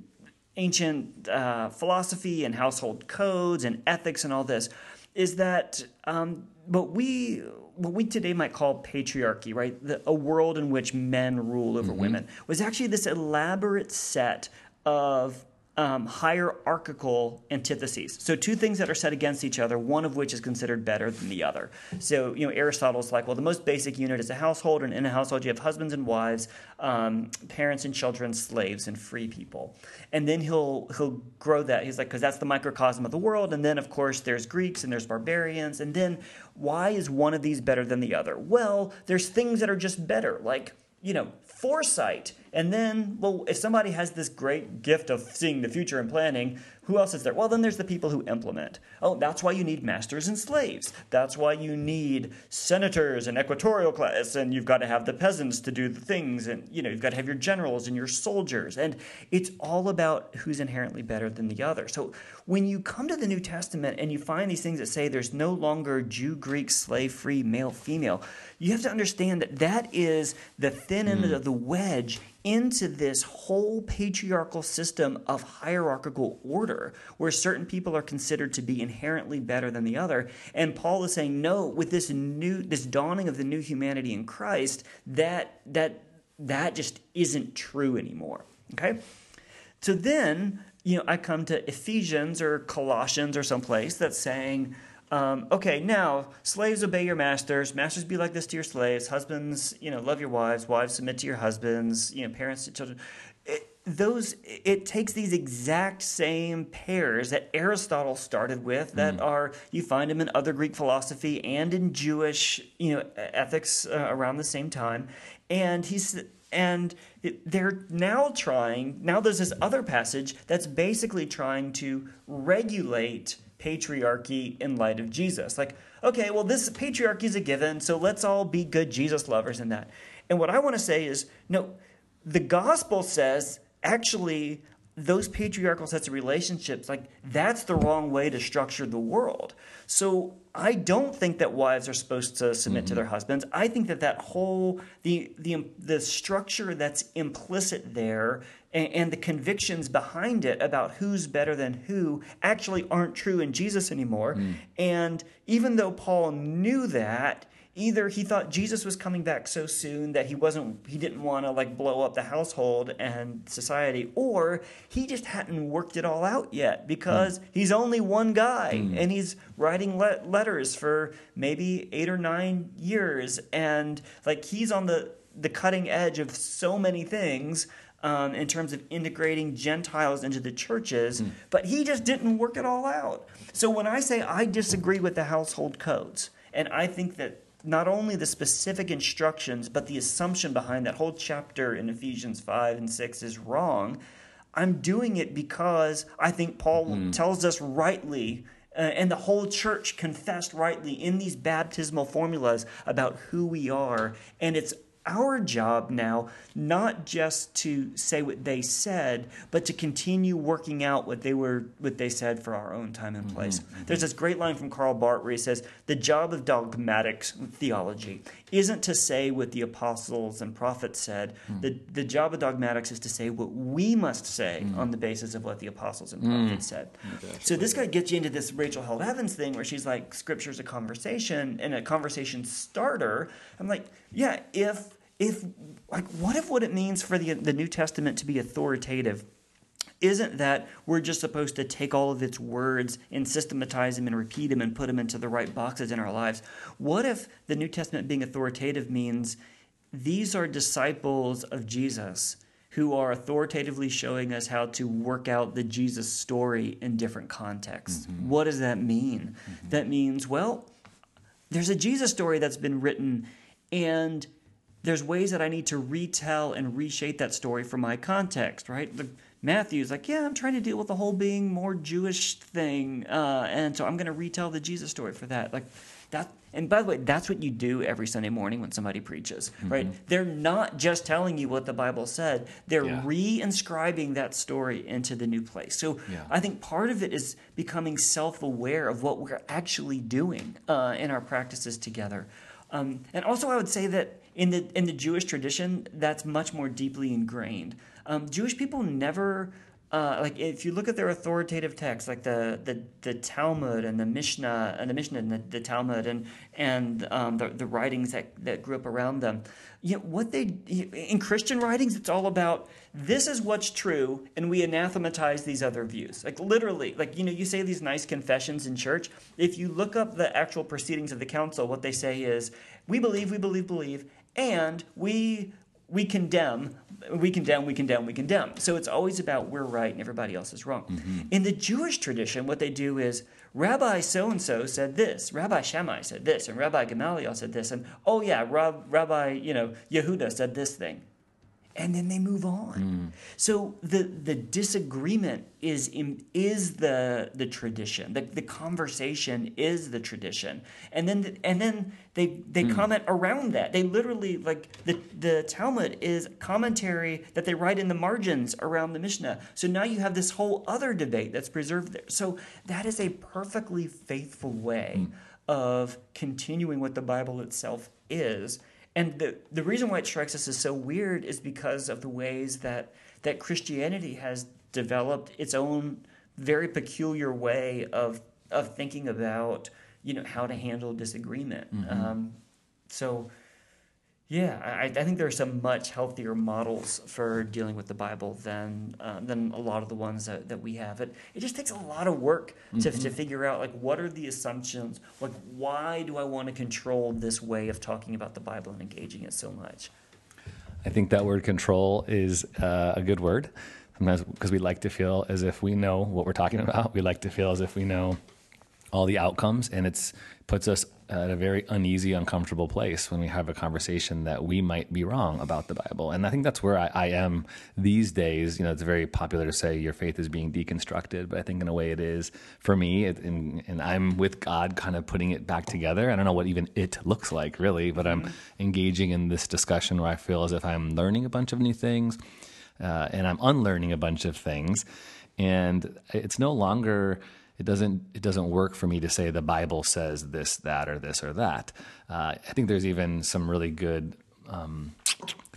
ancient uh, philosophy and household codes and ethics and all this is that um, what we what we today might call patriarchy, right? The, a world in which men rule over mm-hmm. women was actually this elaborate set of um, hierarchical antitheses. So two things that are set against each other, one of which is considered better than the other. So you know Aristotle's like, well, the most basic unit is a household, and in a household you have husbands and wives, um, parents and children, slaves and free people. And then he'll he'll grow that. He's like, because that's the microcosm of the world. And then of course there's Greeks and there's barbarians. And then why is one of these better than the other? Well, there's things that are just better, like you know foresight and then, well, if somebody has this great gift of seeing the future and planning, who else is there? Well, then there's the people who implement. Oh, that's why you need masters and slaves. That's why you need senators and equestrian class, and you've got to have the peasants to do the things, and you know you've got to have your generals and your soldiers, and it's all about who's inherently better than the other. So when you come to the New Testament and you find these things that say there's no longer Jew, Greek, slave, free, male, female, you have to understand that that is the thin end mm. of the wedge into this whole patriarchal system of hierarchical order where certain people are considered to be inherently better than the other and paul is saying no with this new this dawning of the new humanity in christ that that that just isn't true anymore okay so then you know i come to ephesians or colossians or someplace that's saying um, okay, now slaves obey your masters. Masters be like this to your slaves. Husbands, you know, love your wives. Wives submit to your husbands. You know, parents to children. Those it takes these exact same pairs that Aristotle started with that mm. are you find them in other Greek philosophy and in Jewish you know ethics uh, around the same time, and he's and it, they're now trying now there's this other passage that's basically trying to regulate patriarchy in light of Jesus. Like, okay, well, this patriarchy is a given, so let's all be good Jesus lovers in that. And what I want to say is, no, the gospel says actually those patriarchal sets of relationships, like that's the wrong way to structure the world. So I don't think that wives are supposed to submit mm-hmm. to their husbands. I think that that whole the the the structure that's implicit there and, and the convictions behind it about who's better than who actually aren't true in Jesus anymore. Mm. And even though Paul knew that, either he thought Jesus was coming back so soon that he wasn't he didn't want to like blow up the household and society or he just hadn't worked it all out yet because mm. he's only one guy mm. and he's writing le- letters for maybe 8 or 9 years and like he's on the the cutting edge of so many things um, in terms of integrating Gentiles into the churches, mm. but he just didn't work it all out. So when I say I disagree with the household codes, and I think that not only the specific instructions, but the assumption behind that whole chapter in Ephesians 5 and 6 is wrong. I'm doing it because I think Paul mm. tells us rightly, uh, and the whole church confessed rightly in these baptismal formulas about who we are. And it's our job now not just to say what they said but to continue working out what they were what they said for our own time and place mm-hmm, mm-hmm. there's this great line from karl barth where he says the job of dogmatic theology isn't to say what the apostles and prophets said mm. the, the job of dogmatics is to say what we must say mm. on the basis of what the apostles and prophets mm. said so this guy gets you into this rachel held evans thing where she's like scripture's a conversation and a conversation starter i'm like yeah if if like what if what it means for the the New Testament to be authoritative isn't that we're just supposed to take all of its words and systematize them and repeat them and put them into the right boxes in our lives? What if the New Testament being authoritative means these are disciples of Jesus who are authoritatively showing us how to work out the Jesus story in different contexts? Mm-hmm. What does that mean? Mm-hmm. That means, well, there's a Jesus story that's been written and there's ways that I need to retell and reshape that story for my context, right? The, Matthew's like, yeah, I'm trying to deal with the whole being more Jewish thing, uh, and so I'm going to retell the Jesus story for that. Like that. And by the way, that's what you do every Sunday morning when somebody preaches, mm-hmm. right? They're not just telling you what the Bible said; they're yeah. re-inscribing that story into the new place. So yeah. I think part of it is becoming self-aware of what we're actually doing uh, in our practices together. Um, and also, I would say that in the in the Jewish tradition, that's much more deeply ingrained. Um, Jewish people never uh, like if you look at their authoritative texts, like the, the, the Talmud and the Mishnah and the Mishnah and the, the Talmud and and um, the, the writings that, that grew up around them, you know, what they in Christian writings, it's all about this is what's true, and we anathematize these other views. Like literally, like you know, you say these nice confessions in church. If you look up the actual proceedings of the council, what they say is, we believe, we believe, believe, and we we condemn, we condemn, we condemn, we condemn. So it's always about we're right and everybody else is wrong. Mm-hmm. In the Jewish tradition, what they do is Rabbi so and so said this, Rabbi Shammai said this, and Rabbi Gamaliel said this, and oh yeah, Rab, Rabbi you know Yehuda said this thing and then they move on. Mm. So the the disagreement is in, is the the tradition. The, the conversation is the tradition, and then the, and then they they mm. comment around that. They literally like the the Talmud is commentary that they write in the margins around the Mishnah. So now you have this whole other debate that's preserved there. So that is a perfectly faithful way mm. of continuing what the Bible itself is and the, the reason why it strikes us as so weird is because of the ways that, that Christianity has developed its own very peculiar way of, of thinking about you know how to handle disagreement. Mm-hmm. Um, so yeah, I, I, think there are some much healthier models for dealing with the Bible than uh, than a lot of the ones that, that we have. It it just takes a lot of work to, mm-hmm. to figure out like what are the assumptions, like why do I want to control this way of talking about the Bible and engaging it so much. I think that word control is uh, a good word. Because we like to feel as if we know what we're talking about. We like to feel as if we know all the outcomes, and it's puts us at a very uneasy, uncomfortable place when we have a conversation that we might be wrong about the Bible. And I think that's where I, I, am these days. You know, it's very popular to say your faith is being deconstructed, but I think in a way it is for me. It, and, and, I'm with God, kind of putting it back together. I don't know what even it looks like really, but I'm mm-hmm. engaging in this discussion where I feel as if I'm learning a bunch of new things. uh, and I'm unlearning a bunch of things, and it's no longer it doesn't it doesn't work for me to say the Bible says this, that, or this or that. Uh, I think there's even some really good um,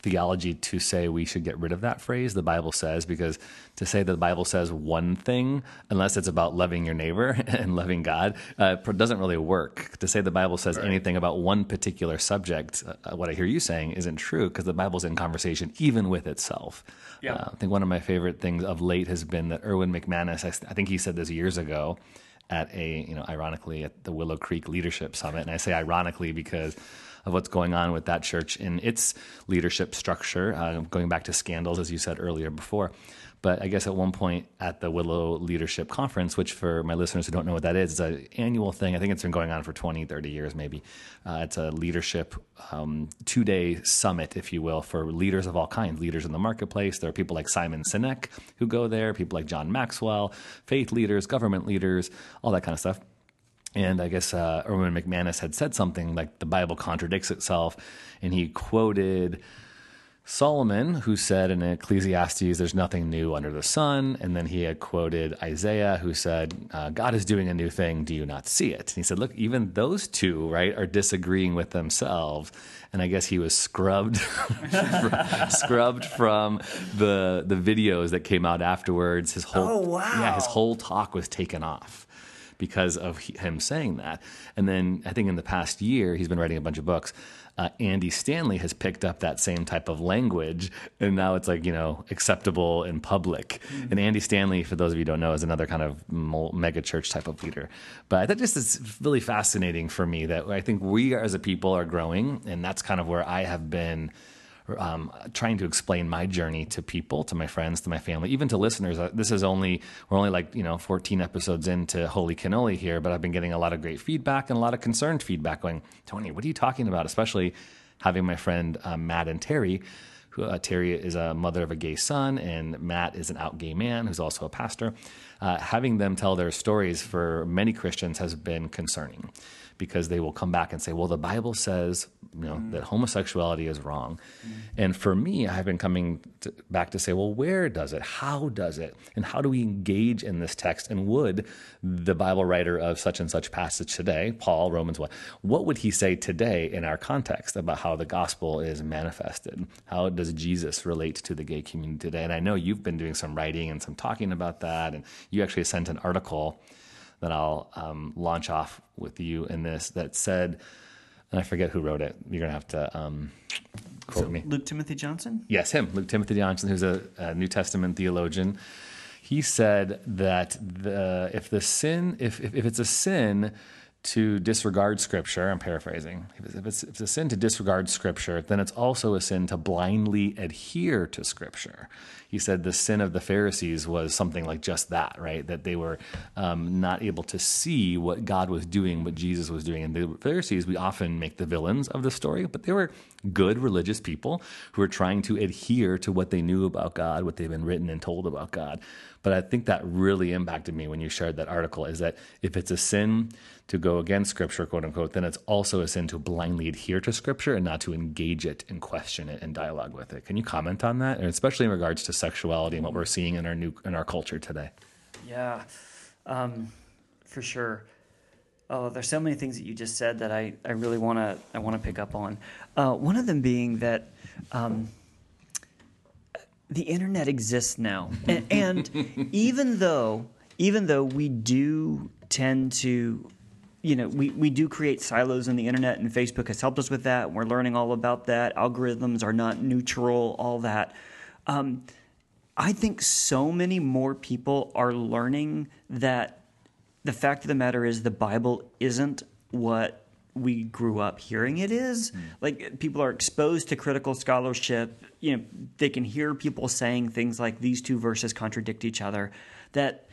theology to say we should get rid of that phrase, the Bible says, because to say that the Bible says one thing, unless it's about loving your neighbor and loving God, uh, doesn't really work. To say the Bible says right. anything about one particular subject, uh, what I hear you saying isn't true because the Bible's in conversation even with itself. Yeah. Uh, I think one of my favorite things of late has been that Erwin McManus, I, I think he said this years ago at a, you know, ironically at the Willow Creek Leadership Summit. And I say ironically because of what's going on with that church in its leadership structure, uh, going back to scandals, as you said earlier before. But I guess at one point at the Willow Leadership Conference, which for my listeners who don't know what that is, it's an annual thing. I think it's been going on for 20, 30 years maybe. Uh, it's a leadership um, two day summit, if you will, for leaders of all kinds, leaders in the marketplace. There are people like Simon Sinek who go there, people like John Maxwell, faith leaders, government leaders, all that kind of stuff. And I guess uh, Erwin McManus had said something like the Bible contradicts itself. And he quoted Solomon, who said in Ecclesiastes, there's nothing new under the sun. And then he had quoted Isaiah, who said, uh, God is doing a new thing. Do you not see it? And he said, look, even those two, right, are disagreeing with themselves. And I guess he was scrubbed, scrubbed from the the videos that came out afterwards. His whole, oh, wow. yeah, his whole talk was taken off because of him saying that. And then I think in the past year, he's been writing a bunch of books. Uh, Andy Stanley has picked up that same type of language, and now it's like you know acceptable in public. Mm-hmm. And Andy Stanley, for those of you who don't know, is another kind of mega church type of leader. But that just is really fascinating for me that I think we as a people are growing, and that's kind of where I have been um, trying to explain my journey to people, to my friends, to my family, even to listeners. Uh, this is only we're only like you know 14 episodes into Holy Cannoli here, but I've been getting a lot of great feedback and a lot of concerned feedback. Going, Tony, what are you talking about? Especially having my friend um, Matt and Terry. Who, uh, Terry is a mother of a gay son, and Matt is an out gay man who's also a pastor. Uh, having them tell their stories for many Christians has been concerning because they will come back and say, well, the Bible says you know, mm. that homosexuality is wrong. Mm. And for me, I've been coming to, back to say, well, where does it? How does it? And how do we engage in this text? And would the Bible writer of such and such passage today, Paul, Romans 1, what would he say today in our context about how the gospel is manifested? How does Jesus relate to the gay community today? And I know you've been doing some writing and some talking about that. And you actually sent an article that I'll um, launch off with you in this that said, and I forget who wrote it. You're gonna have to um, quote so me. Luke Timothy Johnson. Yes, him. Luke Timothy Johnson, who's a, a New Testament theologian. He said that the, if the sin, if, if, if it's a sin to disregard Scripture, I'm paraphrasing. If it's, if it's a sin to disregard Scripture, then it's also a sin to blindly adhere to Scripture he said the sin of the Pharisees was something like just that, right? That they were um, not able to see what God was doing, what Jesus was doing. And the Pharisees, we often make the villains of the story, but they were good religious people who were trying to adhere to what they knew about God, what they've been written and told about God. But I think that really impacted me when you shared that article is that if it's a sin to go against Scripture, quote unquote, then it's also a sin to blindly adhere to Scripture and not to engage it and question it and dialogue with it. Can you comment on that, and especially in regards to sexuality and what we're seeing in our new in our culture today? Yeah, um, for sure. Oh, there's so many things that you just said that I, I really want to I want to pick up on. Uh, one of them being that. Um, the internet exists now, and, and even though even though we do tend to you know, we, we do create silos in the internet, and Facebook has helped us with that. We're learning all about that. Algorithms are not neutral, all that. Um, I think so many more people are learning that the fact of the matter is the Bible isn't what we grew up hearing it is. Mm. Like people are exposed to critical scholarship. You know, they can hear people saying things like these two verses contradict each other. That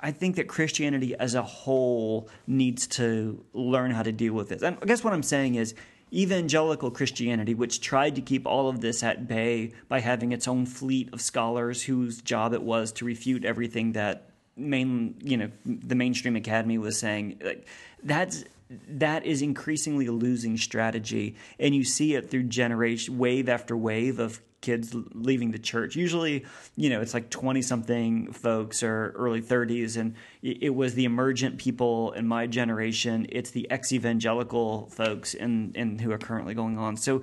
I think that Christianity as a whole needs to learn how to deal with this. And I guess what I'm saying is evangelical Christianity, which tried to keep all of this at bay by having its own fleet of scholars whose job it was to refute everything that main you know the mainstream academy was saying like that's that is increasingly a losing strategy and you see it through generation wave after wave of kids leaving the church. Usually, you know, it's like 20 something folks or early 30s. And it was the emergent people in my generation. It's the ex evangelical folks and, and who are currently going on. So,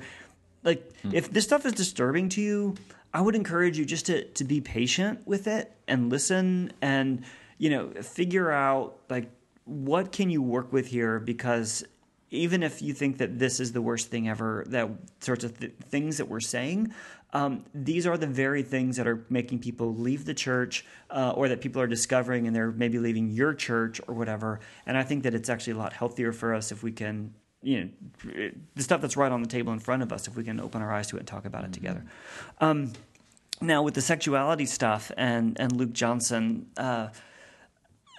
like, hmm. if this stuff is disturbing to you, I would encourage you just to, to be patient with it and listen and, you know, figure out like what can you work with here because even if you think that this is the worst thing ever, that sorts of th- things that we're saying, um, these are the very things that are making people leave the church uh, or that people are discovering and they're maybe leaving your church or whatever. And I think that it's actually a lot healthier for us if we can, you know, the stuff that's right on the table in front of us, if we can open our eyes to it and talk about it together. Um, now, with the sexuality stuff and, and Luke Johnson, uh,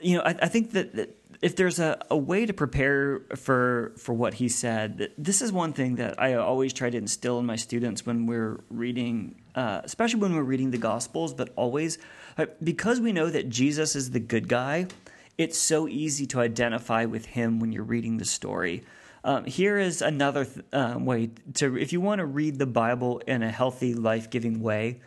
you know, I, I think that, that if there's a, a way to prepare for for what he said, this is one thing that I always try to instill in my students when we're reading, uh, especially when we're reading the Gospels, but always uh, because we know that Jesus is the good guy. It's so easy to identify with him when you're reading the story. Um, here is another th- uh, way to, if you want to read the Bible in a healthy, life giving way,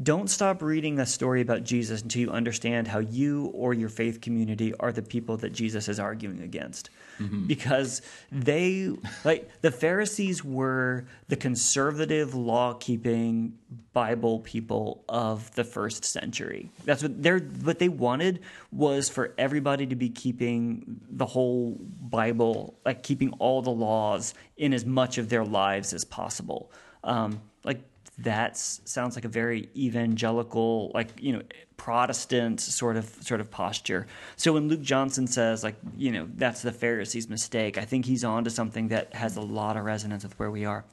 don't stop reading a story about Jesus until you understand how you or your faith community are the people that Jesus is arguing against. Mm-hmm. Because they, like, the Pharisees were the conservative, law keeping Bible people of the first century. That's what they're, what they wanted was for everybody to be keeping the whole Bible, like, keeping all the laws in as much of their lives as possible. Um, that sounds like a very evangelical, like you know, Protestant sort of sort of posture. So when Luke Johnson says like you know that's the Pharisees' mistake, I think he's on to something that has a lot of resonance with where we are.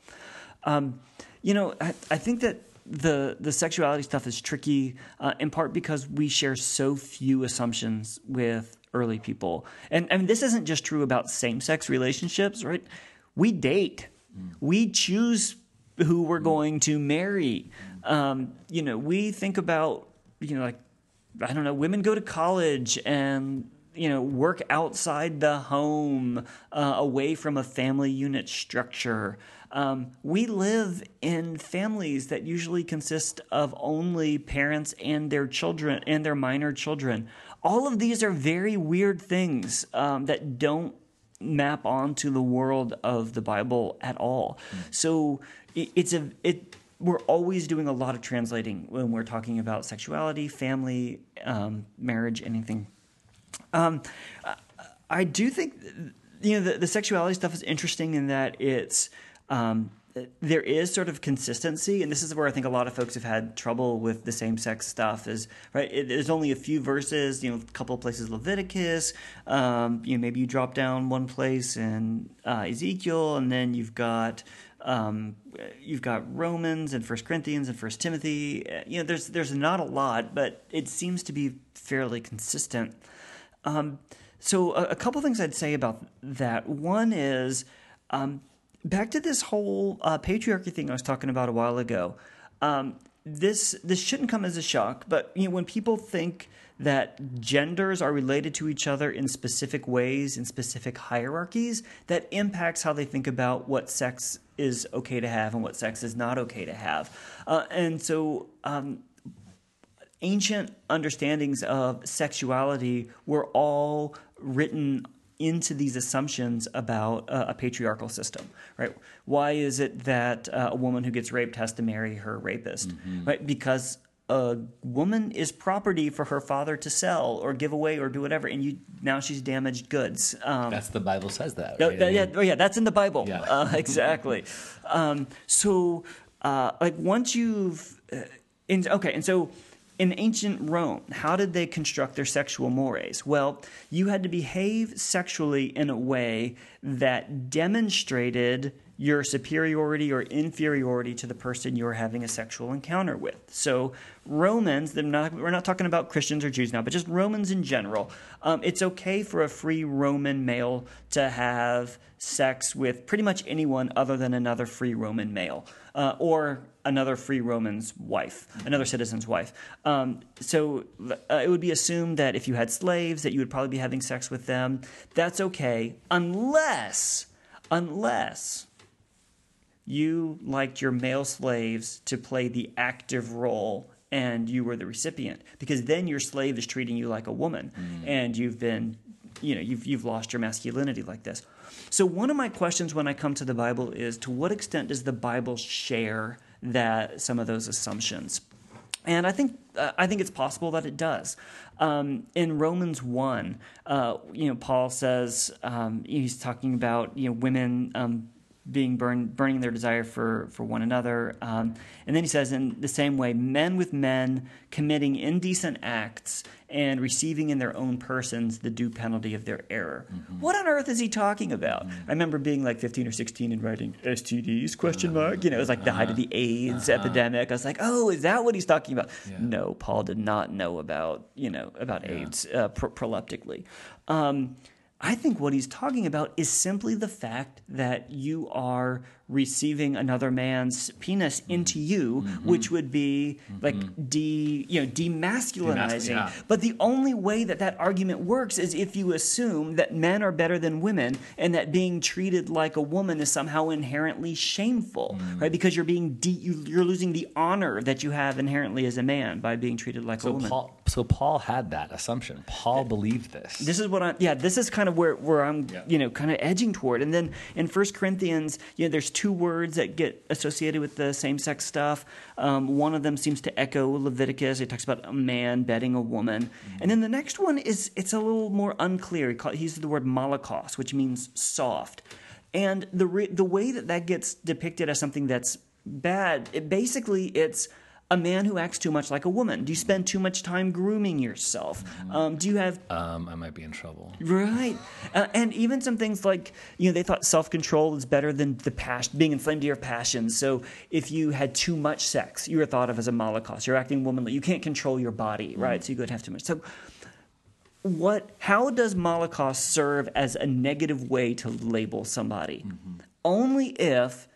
Um, you know, I, I, think that the the sexuality stuff is tricky uh, in part because we share so few assumptions with early people, and and this isn't just true about same sex relationships, right? We date, mm. we choose who we're going to marry. Um, you know, we think about, you know, like, I don't know, women go to college and, you know, work outside the home, uh, away from a family unit structure. Um, we live in families that usually consist of only parents and their children and their minor children. All of these are very weird things um, that don't map onto the world of the Bible at all. Mm. So it, it's a it. We're always doing a lot of translating when we're talking about sexuality, family, um, marriage, anything. Um, I do think you know the, the, sexuality stuff is interesting in that it's um, there is sort of consistency, and this is where I think a lot of folks have had trouble with the same sex stuff. Is right? It, there's only a few verses, you know, a couple places Leviticus. Um, you know, maybe you drop down one place in uh, Ezekiel, and then you've got um, you've got Romans and First Corinthians and First Timothy. You know, there's there's not a lot, but it seems to be fairly consistent. Um, so a, a, couple things I'd say about that. One is um, back to this whole uh, patriarchy thing I was talking about a while ago. Um, this this shouldn't come as a shock, but you know when people think that genders are related to each other in specific ways in specific hierarchies, that impacts how they think about what sex is okay to have and what sex is not okay to have. Uh, and so um, ancient understandings of sexuality were all written into these assumptions about uh, a patriarchal system, right? Why is it that uh, a woman who gets raped has to marry her rapist, mm-hmm. right? Because a woman is property for her father to sell or give away or do whatever, and you now she's damaged goods. Um, that's the Bible says that. Right? Uh, yeah, oh yeah, that's in the Bible. Yeah. Uh, exactly. um, so, uh, like once you've, uh, in, okay, and so in ancient Rome, how did they construct their sexual mores? Well, you had to behave sexually in a way that demonstrated your superiority or inferiority to the person you're having a sexual encounter with. So, Romans, not, we're not talking about Christians or Jews now, but just Romans in general. Um, it's okay for a free Roman male to have sex with pretty much anyone other than another free Roman male uh, or another free Roman's wife, another citizen's wife. Um, so uh, it would be assumed that if you had slaves, that you would probably be having sex with them. That's okay, unless, unless you liked your male slaves to play the active role and you were the recipient because then your slave is treating you like a woman and you've been you know you've you've lost your masculinity like this. So one of my questions when i come to the bible is to what extent does the bible share that some of those assumptions? And I think uh, I think it's possible that it does. Um, in Romans one, uh, you know, Paul says um, he's talking about you know women um, being burned, burning their desire for, for one another. Um, and then he says, in the same way, men with men committing indecent acts and receiving in their own persons the due penalty of their error. Mm-hmm. What on earth is he talking about? Mm-hmm. I remember being like 15 or 16 and writing STDs question uh-huh. mark. You know, it was like the height of the AIDS uh-huh. epidemic. I was like, oh, is that what he's talking about? Yeah. No, Paul did not know about you know about yeah. AIDS uh, pro- proleptically. Um, I think what he's talking about is simply the fact that you are receiving another man's penis into you, mm-hmm. which would be mm-hmm. like de you know demasculinizing. yeah. But the only way that that argument works is if you assume that men are better than women and that being treated like a woman is somehow inherently shameful, mm. right? Because you're being de- you, are losing the honor that you have inherently as a man by being treated like so a woman. Paul, so Paul had that assumption. Paul believed this. This is what I yeah. This is kind of where where I'm yeah. you know kind of edging toward. And then in First Corinthians, you know, there's two words that get associated with the same sex stuff. Um, one of them seems to echo Leviticus. It talks about a man bedding a woman. Mm-hmm. And then the next one is it's a little more unclear. He, uses the word malakos, which means soft. And the, re- the way that that gets depicted as something that's bad, it basically it's a man who acts too much like a woman? Do you spend too much time grooming yourself? Mm-hmm. Um, do you have? Um, I might be in trouble. Right, uh, and even some things like you know they thought self control is better than the passion, being inflamed to your passions. So if you had too much sex, you were thought of as a malakos. You're acting womanly. You can't control your body, mm-hmm. right? So you could have too much. So what? How does malakos serve as a negative way to label somebody? Mm-hmm. Only if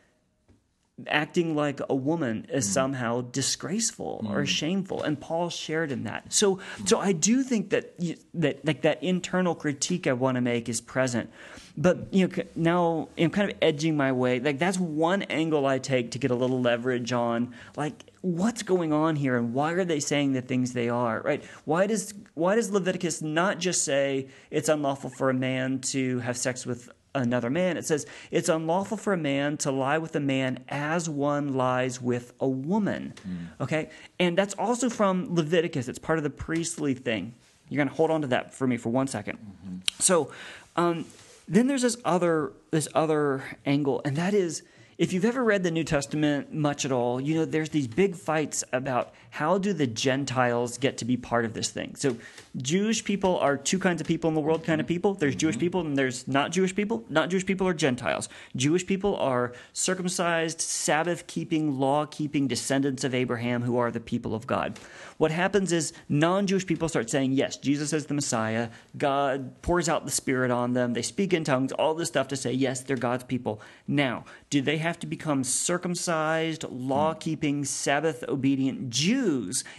acting like a woman is mm. somehow disgraceful mm. or shameful and paul shared in that so so i do think that that like that internal critique i want to make is present but you know now i'm kind of edging my way like that's one angle i take to get a little leverage on like what's going on here and why are they saying the things they are right why does why does leviticus not just say it's unlawful for a man to have sex with another man. It says, It's unlawful for a man to lie with a man as one lies with a woman. Mm. Okay? And that's also from Leviticus. It's part of the priestly thing. You're going to hold on to that for me for one second. Mm-hmm. So, um, then there's this other this other angle, and that is if you've ever read the New Testament much at all, you know there's these big fights about how do the Gentiles get to be part of this thing. So Jewish people are two kinds of people in the world kind of people. There's Jewish mm-hmm. people and there's not Jewish people. Not Jewish people are Gentiles. Jewish people are circumcised, Sabbath keeping, law keeping descendants of Abraham who are the people of God. What happens is non Jewish people start saying, yes, Jesus is the Messiah. God pours out the Spirit on them. They speak in tongues, all this stuff to say, yes, they're God's people. Now, do they have to become circumcised, law hmm. keeping, Sabbath obedient Jews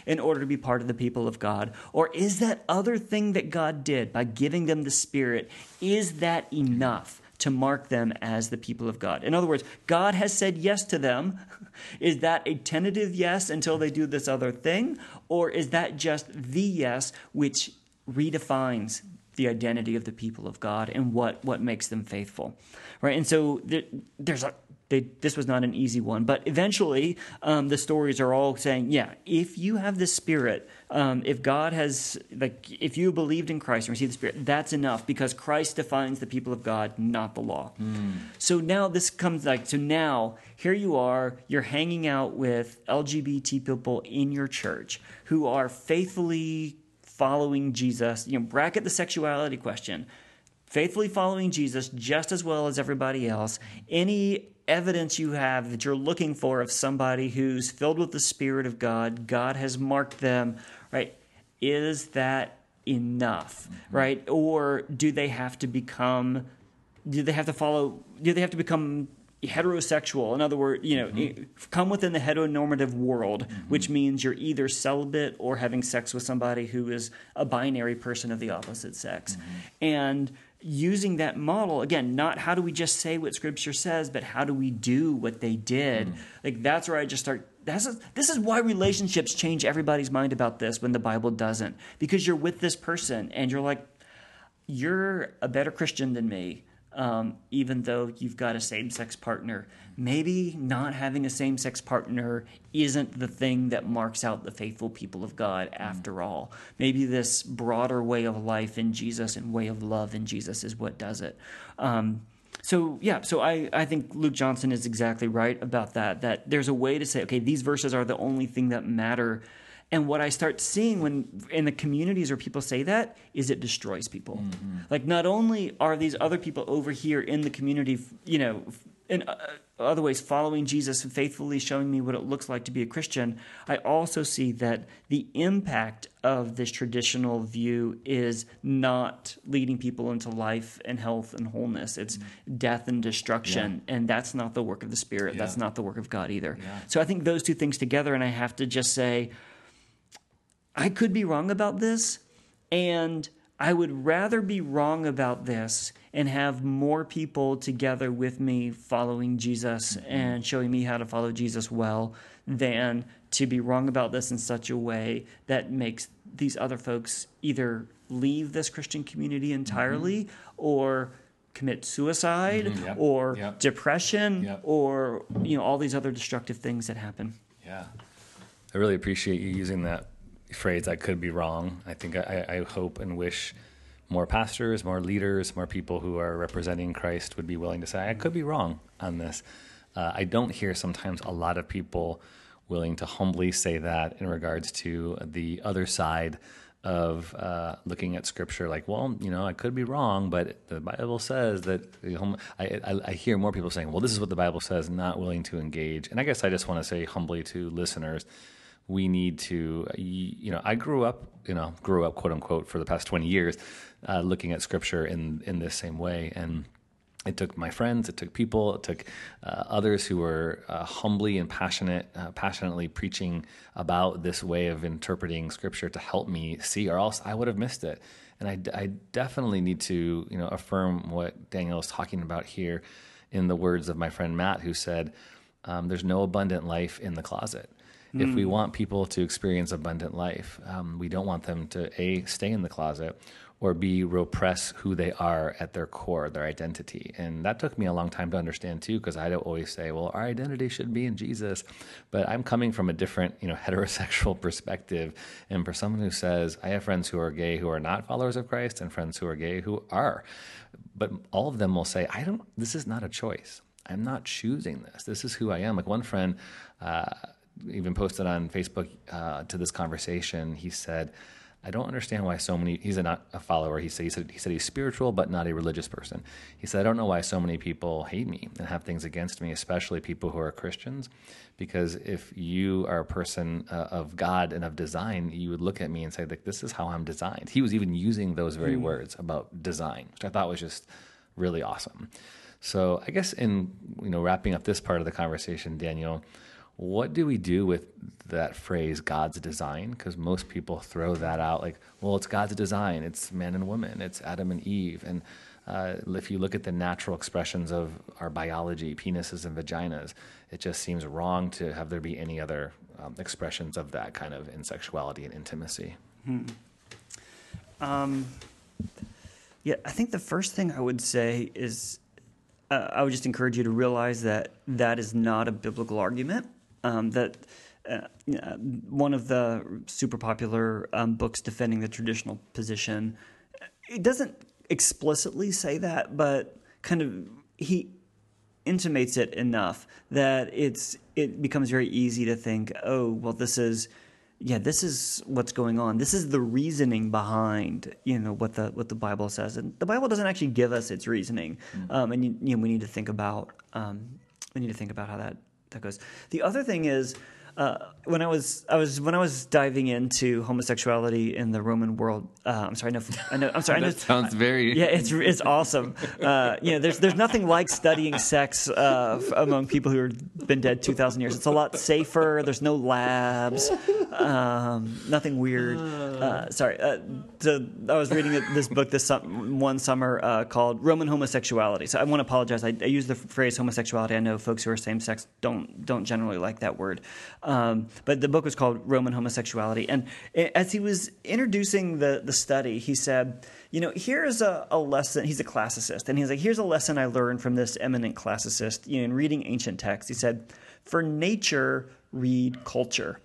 in order to be part of the people of God? Or is that other thing that God did by giving them the Spirit, is that enough? to mark them as the people of God. In other words, God has said yes to them. Is that a tentative yes until they do this other thing? Or is that just the yes which redefines the identity of the people of God and what, what makes them faithful? Right? And so there, there's a they, this was not an easy one, but eventually um, the stories are all saying, yeah, if you have the Spirit, um, if God has, like, if you believed in Christ and received the Spirit, that's enough because Christ defines the people of God, not the law. Mm. So now this comes like, so now here you are, you're hanging out with LGBT people in your church who are faithfully following Jesus. You know, bracket the sexuality question faithfully following Jesus just as well as everybody else. Any evidence you have that you're looking for of somebody who's filled with the Spirit of God, God has marked them, right? Is that enough, mm-hmm. right? Or do they have to become, do they have to follow, do they have to become heterosexual in other words you know mm-hmm. come within the heteronormative world mm-hmm. which means you're either celibate or having sex with somebody who is a binary person of the opposite sex mm-hmm. and using that model again not how do we just say what scripture says but how do we do what they did. Hmm. Like that's where i just start that's a, this is why relationships change everybody's mind about this when the bible doesn't. Because you're with this person and you're like you're a better christian than me um, even though you've got a same-sex partner maybe not having a same-sex partner isn't the thing that marks out the faithful people of god after all. Maybe this broader way of life in jesus and way of love in jesus is what does it. Um, so yeah so I, I think luke johnson is exactly right about that that there's a way to say okay these verses are the only thing that matter and what I start seeing when in the communities where people say that is it destroys people. Mm-hmm. Like not only are these other people over here in the community, you know, in uh, uh, other ways following Jesus and faithfully showing me what it looks like to be a Christian, I also see that the impact of this traditional view is not leading people into life and health and wholeness. It's mm-hmm. death and destruction, and that's not the work of the Spirit. That's not the work of God either. So I think those two things together, and I have to just say, I could be wrong about this, and I would rather be wrong about this and have more people together with me following Jesus mm-hmm. and showing me how to follow Jesus well than to be wrong about this in such a way that makes these other folks either leave this Christian community entirely mm-hmm. or commit suicide mm-hmm, Yep. or Yep. depression Yep. or you know all these other destructive things that happen. Yeah. I really appreciate you using that phrase. I could be wrong. I think I, I hope and wish more pastors, more leaders, more people who are representing Christ would be willing to say, I could be wrong on this. Uh, I don't hear sometimes a lot of people willing to humbly say that in regards to the other side of uh, looking at scripture like well you know i could be wrong but the bible says that I, I, I hear more people saying well this is what the bible says not willing to engage and i guess i just want to say humbly to listeners we need to you know i grew up you know grew up quote unquote for the past 20 years uh, looking at scripture in in this same way and it took my friends, it took people, it took uh, others who were uh, humbly and passionate, uh, passionately preaching about this way of interpreting Scripture to help me see, or else I would have missed it. And I, I definitely need to, you know, affirm what Daniel is talking about here, in the words of my friend Matt, who said, um, "There's no abundant life in the closet." If we want people to experience abundant life, um, we don't want them to a stay in the closet or b repress who they are at their core, their identity. And that took me a long time to understand too, because I'd always say, well, our identity should be in Jesus. But I'm coming from a different, you know, heterosexual perspective. And for someone who says, I have friends who are gay who are not followers of Christ, and friends who are gay who are, but all of them will say, I don't. This is not a choice. I'm not choosing this. This is who I am. Like one friend. Uh, even posted on Facebook uh, to this conversation. He said, "I don't understand why so many." He's a not a follower. He said, he said he said he's spiritual but not a religious person. He said, "I don't know why so many people hate me and have things against me, especially people who are Christians, because if you are a person uh, of God and of design, you would look at me and say, like, this is how I'm designed." He was even using those very words about design, which I thought was just really awesome. So I guess in you know wrapping up this part of the conversation, Daniel, what do we do with that phrase God's design? Because most people throw that out like, well, it's God's design. It's man and woman. It's Adam and Eve. And uh, if you look at the natural expressions of our biology, penises and vaginas, it just seems wrong to have there be any other um, expressions of that kind of in sexuality and intimacy. Um, yeah, I think the first thing I would say is uh, I would just encourage you to realize that that is not a biblical argument. Um, that uh, uh, one of the super popular um, books defending the traditional position, it doesn't explicitly say that, but kind of he intimates it enough that it's it becomes very easy to think, oh, well, this is yeah, this is what's going on. This is the reasoning behind you know what the what the Bible says, and the Bible doesn't actually give us its reasoning, um, and you, you know, we need to think about um, we need to think about how that that goes. The other thing is. Uh, when I was I was when I was diving into homosexuality in the Roman world, uh, I'm sorry, I know, I know, I'm sorry, I know, sounds very yeah, it's it's awesome. Uh, you know, there's there's nothing like studying sex uh, among people who have been dead two thousand years. It's a lot safer. There's no labs. um, nothing weird. Uh, sorry. Uh, so I was reading this book this sum- one summer uh, called Roman Homosexuality. So I want to apologize. I, I use the phrase homosexuality. I know folks who are same sex don't don't generally like that word, um, but the book was called Roman Homosexuality. And as he was introducing the the study, he said, "You know, here's a, a lesson." He's a classicist, and he's like, "Here's a lesson I learned from this eminent classicist. You know, in reading ancient texts." He said, "For nature, read culture."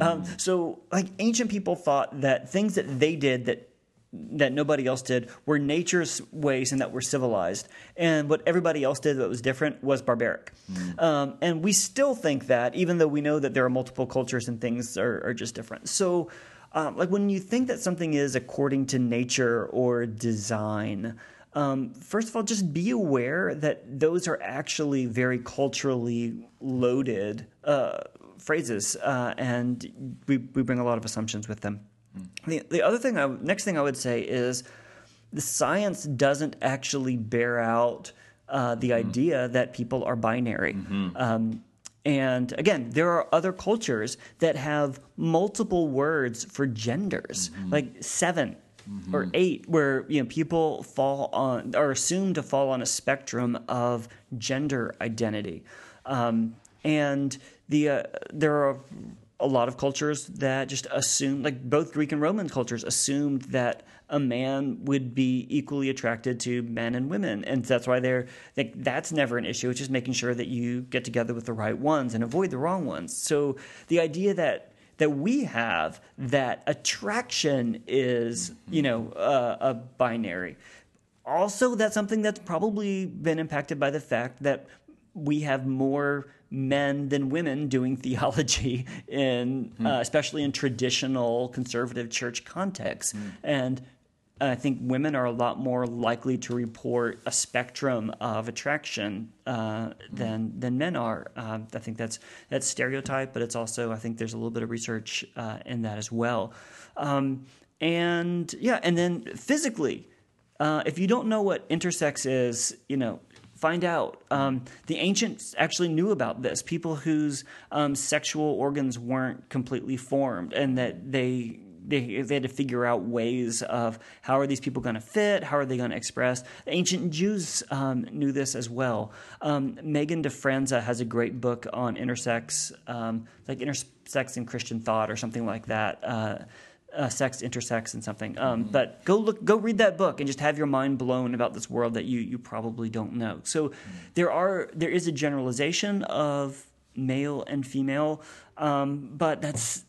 Um, so, like ancient people thought that things that they did that that nobody else did were nature's ways and that were civilized, and what everybody else did that was different was barbaric. Mm. Um, and we still think that, even though we know that there are multiple cultures and things are, are just different. So. Um, like when you think that something is according to nature or design, um, first of all, just be aware that those are actually very culturally loaded uh, phrases, uh, and we, we bring a lot of assumptions with them. The, the other thing, I, next thing I would say is the science doesn't actually bear out uh, the mm. idea that people are binary. Mm-hmm. Um, and again, there are other cultures that have multiple words for genders, mm-hmm. like 7 mm-hmm. or eight, where you know people fall on are assumed to fall on a spectrum of gender identity. Um, and the uh, there are a lot of cultures that just assume, like both Greek and Roman cultures, assumed that a man would be equally attracted to men and women, and that's why they're like that's never an issue. It's just making sure that you get together with the right ones and avoid the wrong ones. So the idea that that we have that attraction is you know uh, a binary. Also, that's something that's probably been impacted by the fact that we have more men than women doing theology in mm. uh, especially in traditional conservative church contexts mm. and I think women are a lot more likely to report a spectrum of attraction uh, than than men are. Uh, I think that's that's stereotype, but it's also I think there's a little bit of research uh, in that as well. Um, and yeah, and then physically, uh, if you don't know what intersex is, you know, find out. Um, the ancients actually knew about this. People whose um, sexual organs weren't completely formed, and that they they, they had to figure out ways of how are these people going to fit, how are they going to express. The ancient Jews um, knew this as well. Um, Megan DeFranza has a great book on intersex, um, like intersex in Christian thought or something like that. Uh, uh, sex intersex and something. Um, mm-hmm. But go look, go read that book, and just have your mind blown about this world that you you probably don't know. So mm-hmm. there are there is a generalization of male and female, um, but that's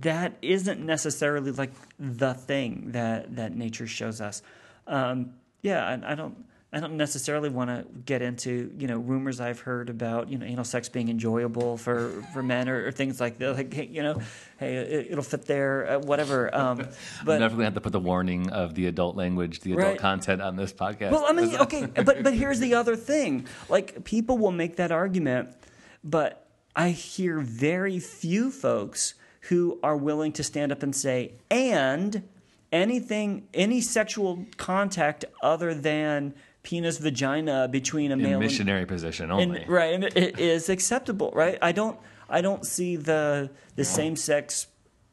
that isn't necessarily like the thing that that nature shows us. Um, yeah, I, I don't. I don't necessarily want to get into you know rumors I've heard about you know anal sex being enjoyable for, for men or, or things like that. Like hey, you know, hey, it, will fit there, uh, whatever. Um, but I'm definitely have to put the warning of the adult language, the adult right. content on this podcast. Well, I mean, okay, but but here's the other thing: like people will make that argument, but I hear very few folks who are willing to stand up and say, and anything, any sexual contact other than penis vagina between a In male missionary and, position only. And, right, and it is acceptable, right? I don't I don't see the the same sex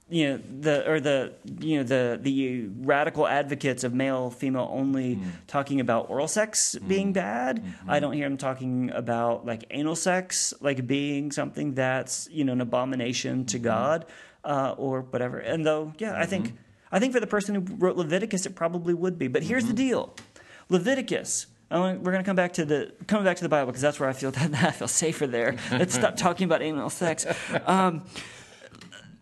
you know the or the you know the the radical advocates of male female only mm. talking about oral sex mm. being bad mm-hmm. i don't hear them talking about like anal sex like being something that's you know an abomination to mm-hmm. god uh, or whatever and though yeah mm-hmm. i think i think for the person who wrote leviticus it probably would be but here's the mm-hmm. deal Leviticus. we're going to come back to the coming back to the Bible because that's where I feel that I feel safer there. Let's stop talking about anal sex. Um,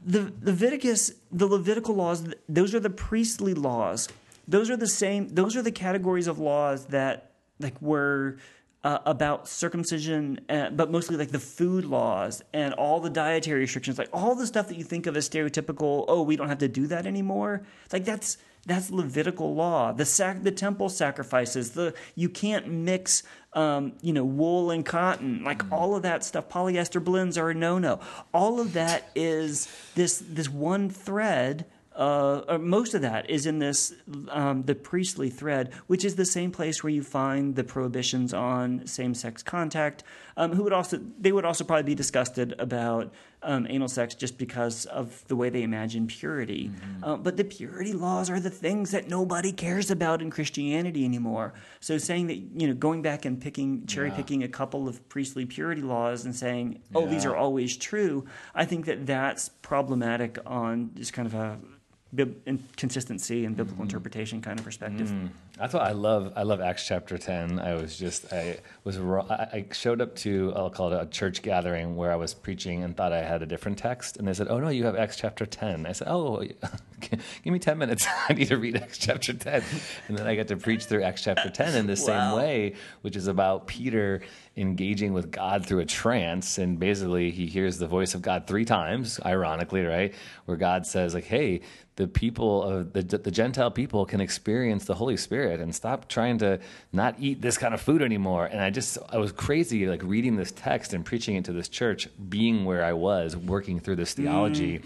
the Leviticus, the Levitical laws, those are the priestly laws. Those are the same. Those are the categories of laws that like were uh, about circumcision, uh, but mostly like the food laws and all the dietary restrictions, like all the stuff that you think of as stereotypical. Oh, we don't have to do that anymore. Like that's that's Levitical law. The sac- the temple sacrifices. The you can't mix, um, you know, wool and cotton. Like mm. all of that stuff. Polyester blends are a no no. All of that is this this one thread. Uh, most of that is in this um, the priestly thread, which is the same place where you find the prohibitions on same-sex contact. Um, who would also they would also probably be disgusted about um, anal sex just because of the way they imagine purity. Uh, but the purity laws are the things that nobody cares about in Christianity anymore. So saying that you know going back and picking cherry picking a couple of priestly purity laws and saying oh these are always true, I think that that's problematic on just kind of a bib- in- consistency and biblical mm-hmm. interpretation kind of perspective. Mm. That's what I love. I love Acts chapter ten. I was just I was I showed up to I'll call it a church gathering where I was preaching and thought I had a different text, and they said, "Oh no, you have Acts chapter 10. I said, "Oh, give me ten minutes. I need to read Acts chapter ten, and then I get to preach through Acts chapter ten in the same way, which is about Peter engaging with God through a trance, and basically he hears the voice of God three times, ironically, right, where God says like, "Hey." The people of the, the Gentile people can experience the Holy Spirit and stop trying to not eat this kind of food anymore. And I just, I was crazy like reading this text and preaching it to this church, being where I was, working through this theology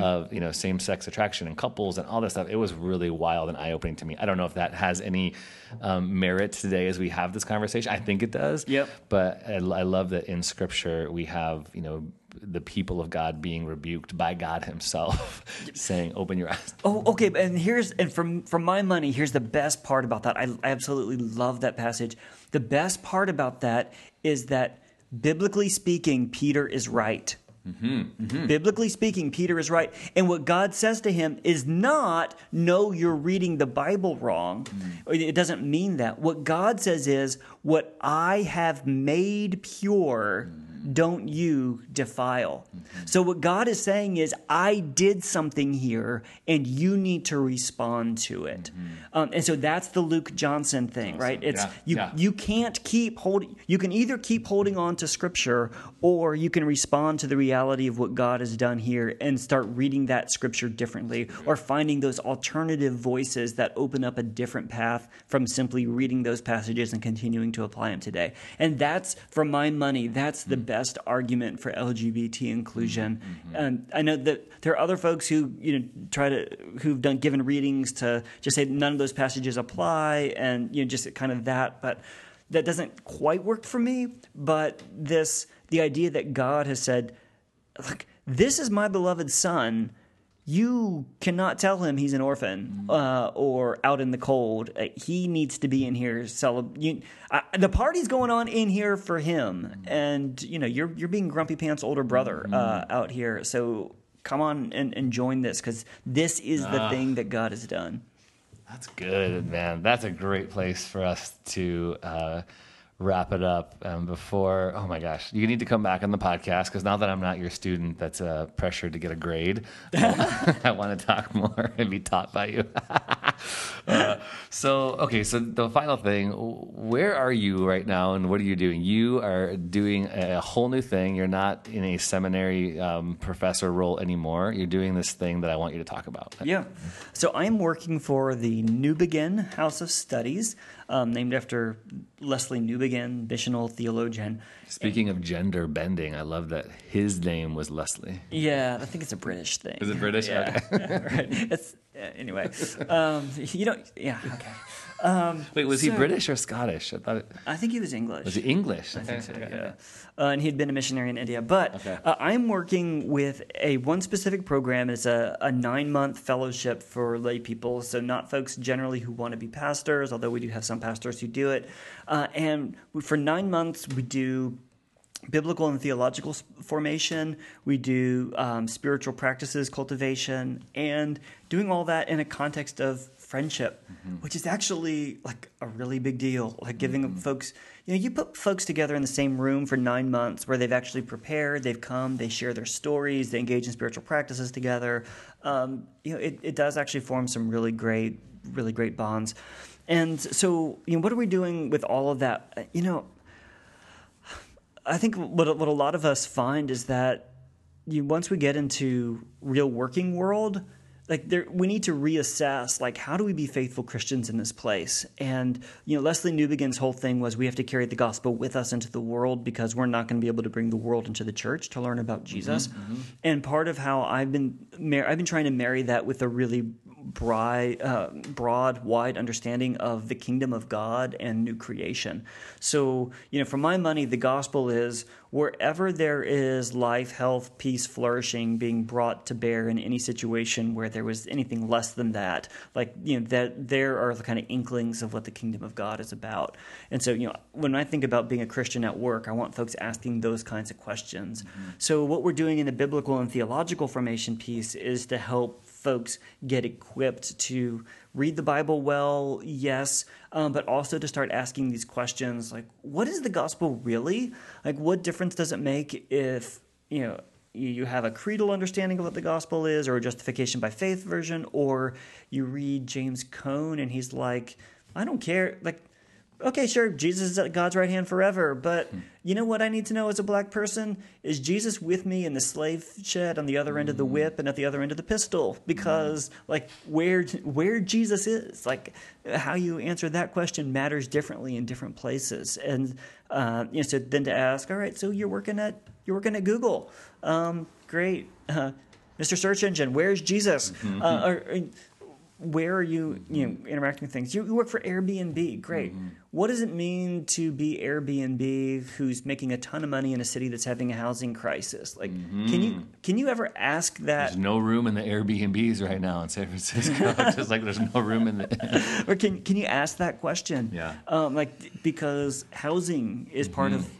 of, you know, same sex attraction and couples and all this stuff. It was really wild and eye opening to me. I don't know if that has any um, merit today as we have this conversation. I think it does. Yep. But I, I love that in scripture we have, you know, the people of God being rebuked by God Himself, saying, "Open your eyes." Oh, okay. And here's and from from my money, here's the best part about that. I, I absolutely love that passage. The best part about that is that biblically speaking, Peter is right. Mm-hmm, mm-hmm. Biblically speaking, Peter is right. And what God says to him is not, no, you're reading the Bible wrong. Mm-hmm. It doesn't mean that. What God says is, what I have made pure, mm. Don't you defile. Mm-hmm. So what God is saying is, I did something here, and you need to respond to it. Mm-hmm. Um, and so that's the Luke Johnson thing, right? It's Yeah, you yeah. you can't keep holding. You can either keep holding on to Scripture, or you can respond to the reality of what God has done here and start reading that Scripture differently, or finding those alternative voices that open up a different path from simply reading those passages and continuing to apply them today. And that's, for my money, that's the best argument for LGBT inclusion. Mm-hmm, mm-hmm. And I know that there are other folks who you know try to who've done given readings to just say none of those passages apply, and you know just kind of that, but that doesn't quite work for me. But this, the idea that God has said, "Look, this is my beloved son." You cannot tell him he's an orphan uh, or out in the cold. Uh, he needs to be in here. Celeb- you, uh, the party's going on in here for him, and you know you're you're being grumpy pants older brother uh, out here. So come on and, and join this because this is the thing that God has done. That's good, man. That's a great place for us to uh, wrap it up. Um, before, oh my gosh, you need to come back on the podcast because now that I'm not your student, that's uh, pressure to get a grade. I want to talk more and be taught by you. uh, so, okay, so the final thing, where are you right now, and what are you doing? You are doing a whole new thing. You're not in a seminary um, professor role anymore. You're doing this thing that I want you to talk about. Yeah. So I'm working for the Newbigin House of Studies, um, named after Leslie Newbigin, missional theologian. Speaking of gender bending, I love that his name was Leslie. Yeah, I think it's a British thing. Is it British? Yeah. right. It's uh, anyway. Um, you don't. Yeah. Okay. Um, Wait, was he British or Scottish? I thought it I think he was English. was he English. I think so, yeah. Uh, and he'd been a missionary in India. But Okay. uh, I'm working with a one specific program. It's a, a nine month fellowship for lay people. So, not folks generally who want to be pastors, although we do have some pastors who do it. Uh, and for nine months, we do biblical and theological formation. We do um, spiritual practices cultivation, and doing all that in a context of friendship, which is actually like a really big deal. Like giving folks, you know, you put folks together in the same room for nine months where they've actually prepared, they've come, they share their stories, they engage in spiritual practices together. Um, you know, it, it does actually form some really great, really great bonds. And so, you know, what are we doing with all of that? You know, I think what what a lot of us find is that you once we get into real working world, like there we need to reassess like how do we be faithful Christians in this place? And you know, Leslie Newbigin's whole thing was we have to carry the gospel with us into the world because we're not going to be able to bring the world into the church to learn about mm-hmm, Jesus. Mm-hmm. And part of how I've been mar- I've been trying to marry that with a really broad, uh, broad, wide understanding of the kingdom of God and new creation. So, you know, for my money, the gospel is wherever there is life, health, peace, flourishing being brought to bear in any situation where there was anything less than that, like, you know, that there are the kind of inklings of what the kingdom of God is about. And so, you know, when I think about being a Christian at work, I want folks asking those kinds of questions. Mm-hmm. So, what we're doing in the biblical and theological formation piece is to help folks get equipped to read the Bible well, yes, um, but also to start asking these questions like, what is the gospel really? Like, what difference does it make if, you know, you have a creedal understanding of what the gospel is or a justification by faith version, or you read James Cone and he's like, I don't care. Like, okay, sure, Jesus is at God's right hand forever, but hmm. you know what I need to know as a black person? Is Jesus with me in the slave shed on the other end of the hmm. whip and at the other end of the pistol? Because hmm. like where where Jesus is, like how you answer that question matters differently in different places. And uh, you know, so then to ask, all right, so you're working at you're working at Google, um, great. Uh, Mr. Search Engine, where's Jesus? Mm-hmm. Uh, or, or, where are you you know interacting with things? You, work for airbnb great. Mm-hmm. what does it mean to be airbnb who's making a ton of money in a city that's having a housing crisis? Like mm-hmm. can you can you ever ask that? There's no room in the airbnbs right now in san francisco. Just like there's no room in the or can can you ask that question? Yeah. Um, like because housing is part mm-hmm. of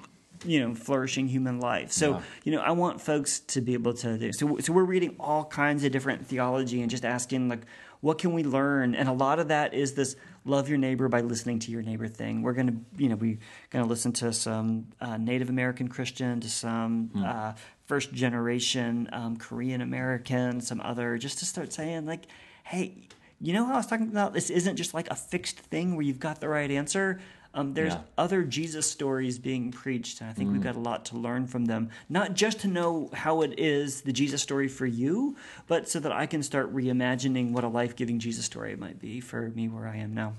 you know flourishing human life. So yeah. you know i want folks to be able to do so so we're reading all kinds of different theology and just asking like what can we learn? And a lot of that is this love your neighbor by listening to your neighbor thing. We're going to, you know, we're going to listen to some uh, Native American Christian, to some mm. uh, first generation um, Korean American, some other, just to start saying, like, hey, you know how I was talking about this isn't just like a fixed thing where you've got the right answer. Um, there's yeah. other Jesus stories being preached, and I think mm. we've got a lot to learn from them. Not just to know how it is the Jesus story for you, but so that I can start reimagining what a life giving Jesus story might be for me where I am now.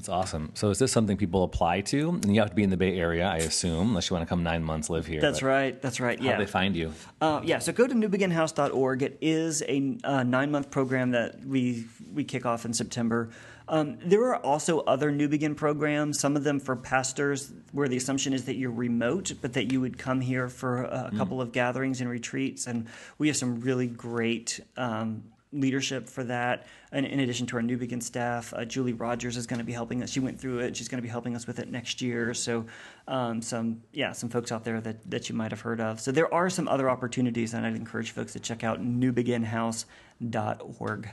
That's awesome. So, is this something people apply to? And you have to be in the Bay Area, I assume, unless you want to come nine months live here. That's right. That's right. Yeah. How do they find you? Uh, yeah. So go to newbiginhouse.org. It is a uh, nine month program that we we kick off in September. Um, there are also other Newbigin programs, some of them for pastors, where the assumption is that you're remote, but that you would come here for a, mm. couple of gatherings and retreats. And we have some really great um, leadership for that. And in addition to our Newbigin staff, uh, Julie Rogers is going to be helping us. She went through it. She's going to be helping us with it next year. So, um, some yeah, some folks out there that that you might have heard of. So there are some other opportunities, and I'd encourage folks to check out newbiginhouse.org.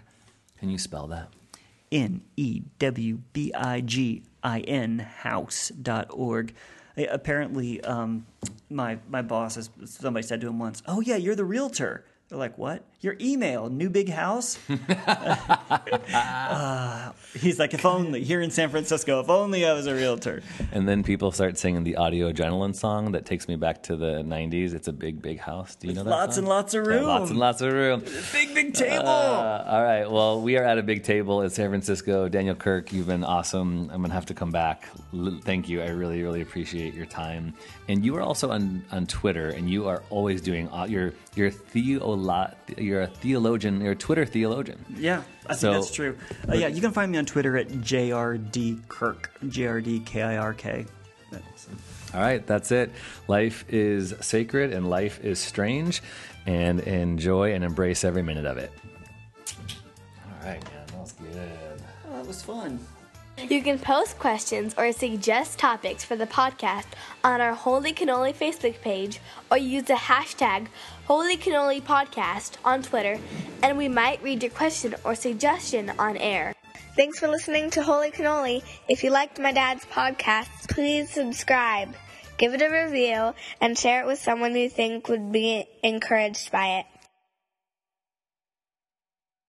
Can you spell that? N E W B I G I N house.org. Apparently, um, my, my boss, somebody said to him once, Oh, yeah, you're the realtor. They're like, what? Your email, new big house? uh, he's like, if only, here in San Francisco, if only I was a realtor. And then people start singing the audio adrenaline song that takes me back to the 90s. It's a big, big house. Do you know that? Lots song? and lots of room. Yeah, lots and lots of room. Big, big table. Uh, all right. Well, we are at a big table in San Francisco. Daniel Kirk, you've been awesome. I'm going to have to come back. L- thank you. I really, really appreciate your time. And you are also on, on Twitter, and you are always doing, uh, your are you're, theolo- you're a theologian, you're a Twitter theologian. Yeah. I so, think that's true. Uh, yeah, you can find me on Twitter at jrdkirk, J-R-D-K-I-R-K. All right, that's it. Life is sacred and life is strange, and enjoy and embrace every minute of it. All right, man, that was good. Oh, that was fun. You can post questions or suggest topics for the podcast on our Holy Cannoli Facebook page or use the hashtag Holy Cannoli Podcast on Twitter, and we might read your question or suggestion on air. Thanks for listening to Holy Cannoli. If you liked my dad's podcast, please subscribe, give it a review, and share it with someone you think would be encouraged by it.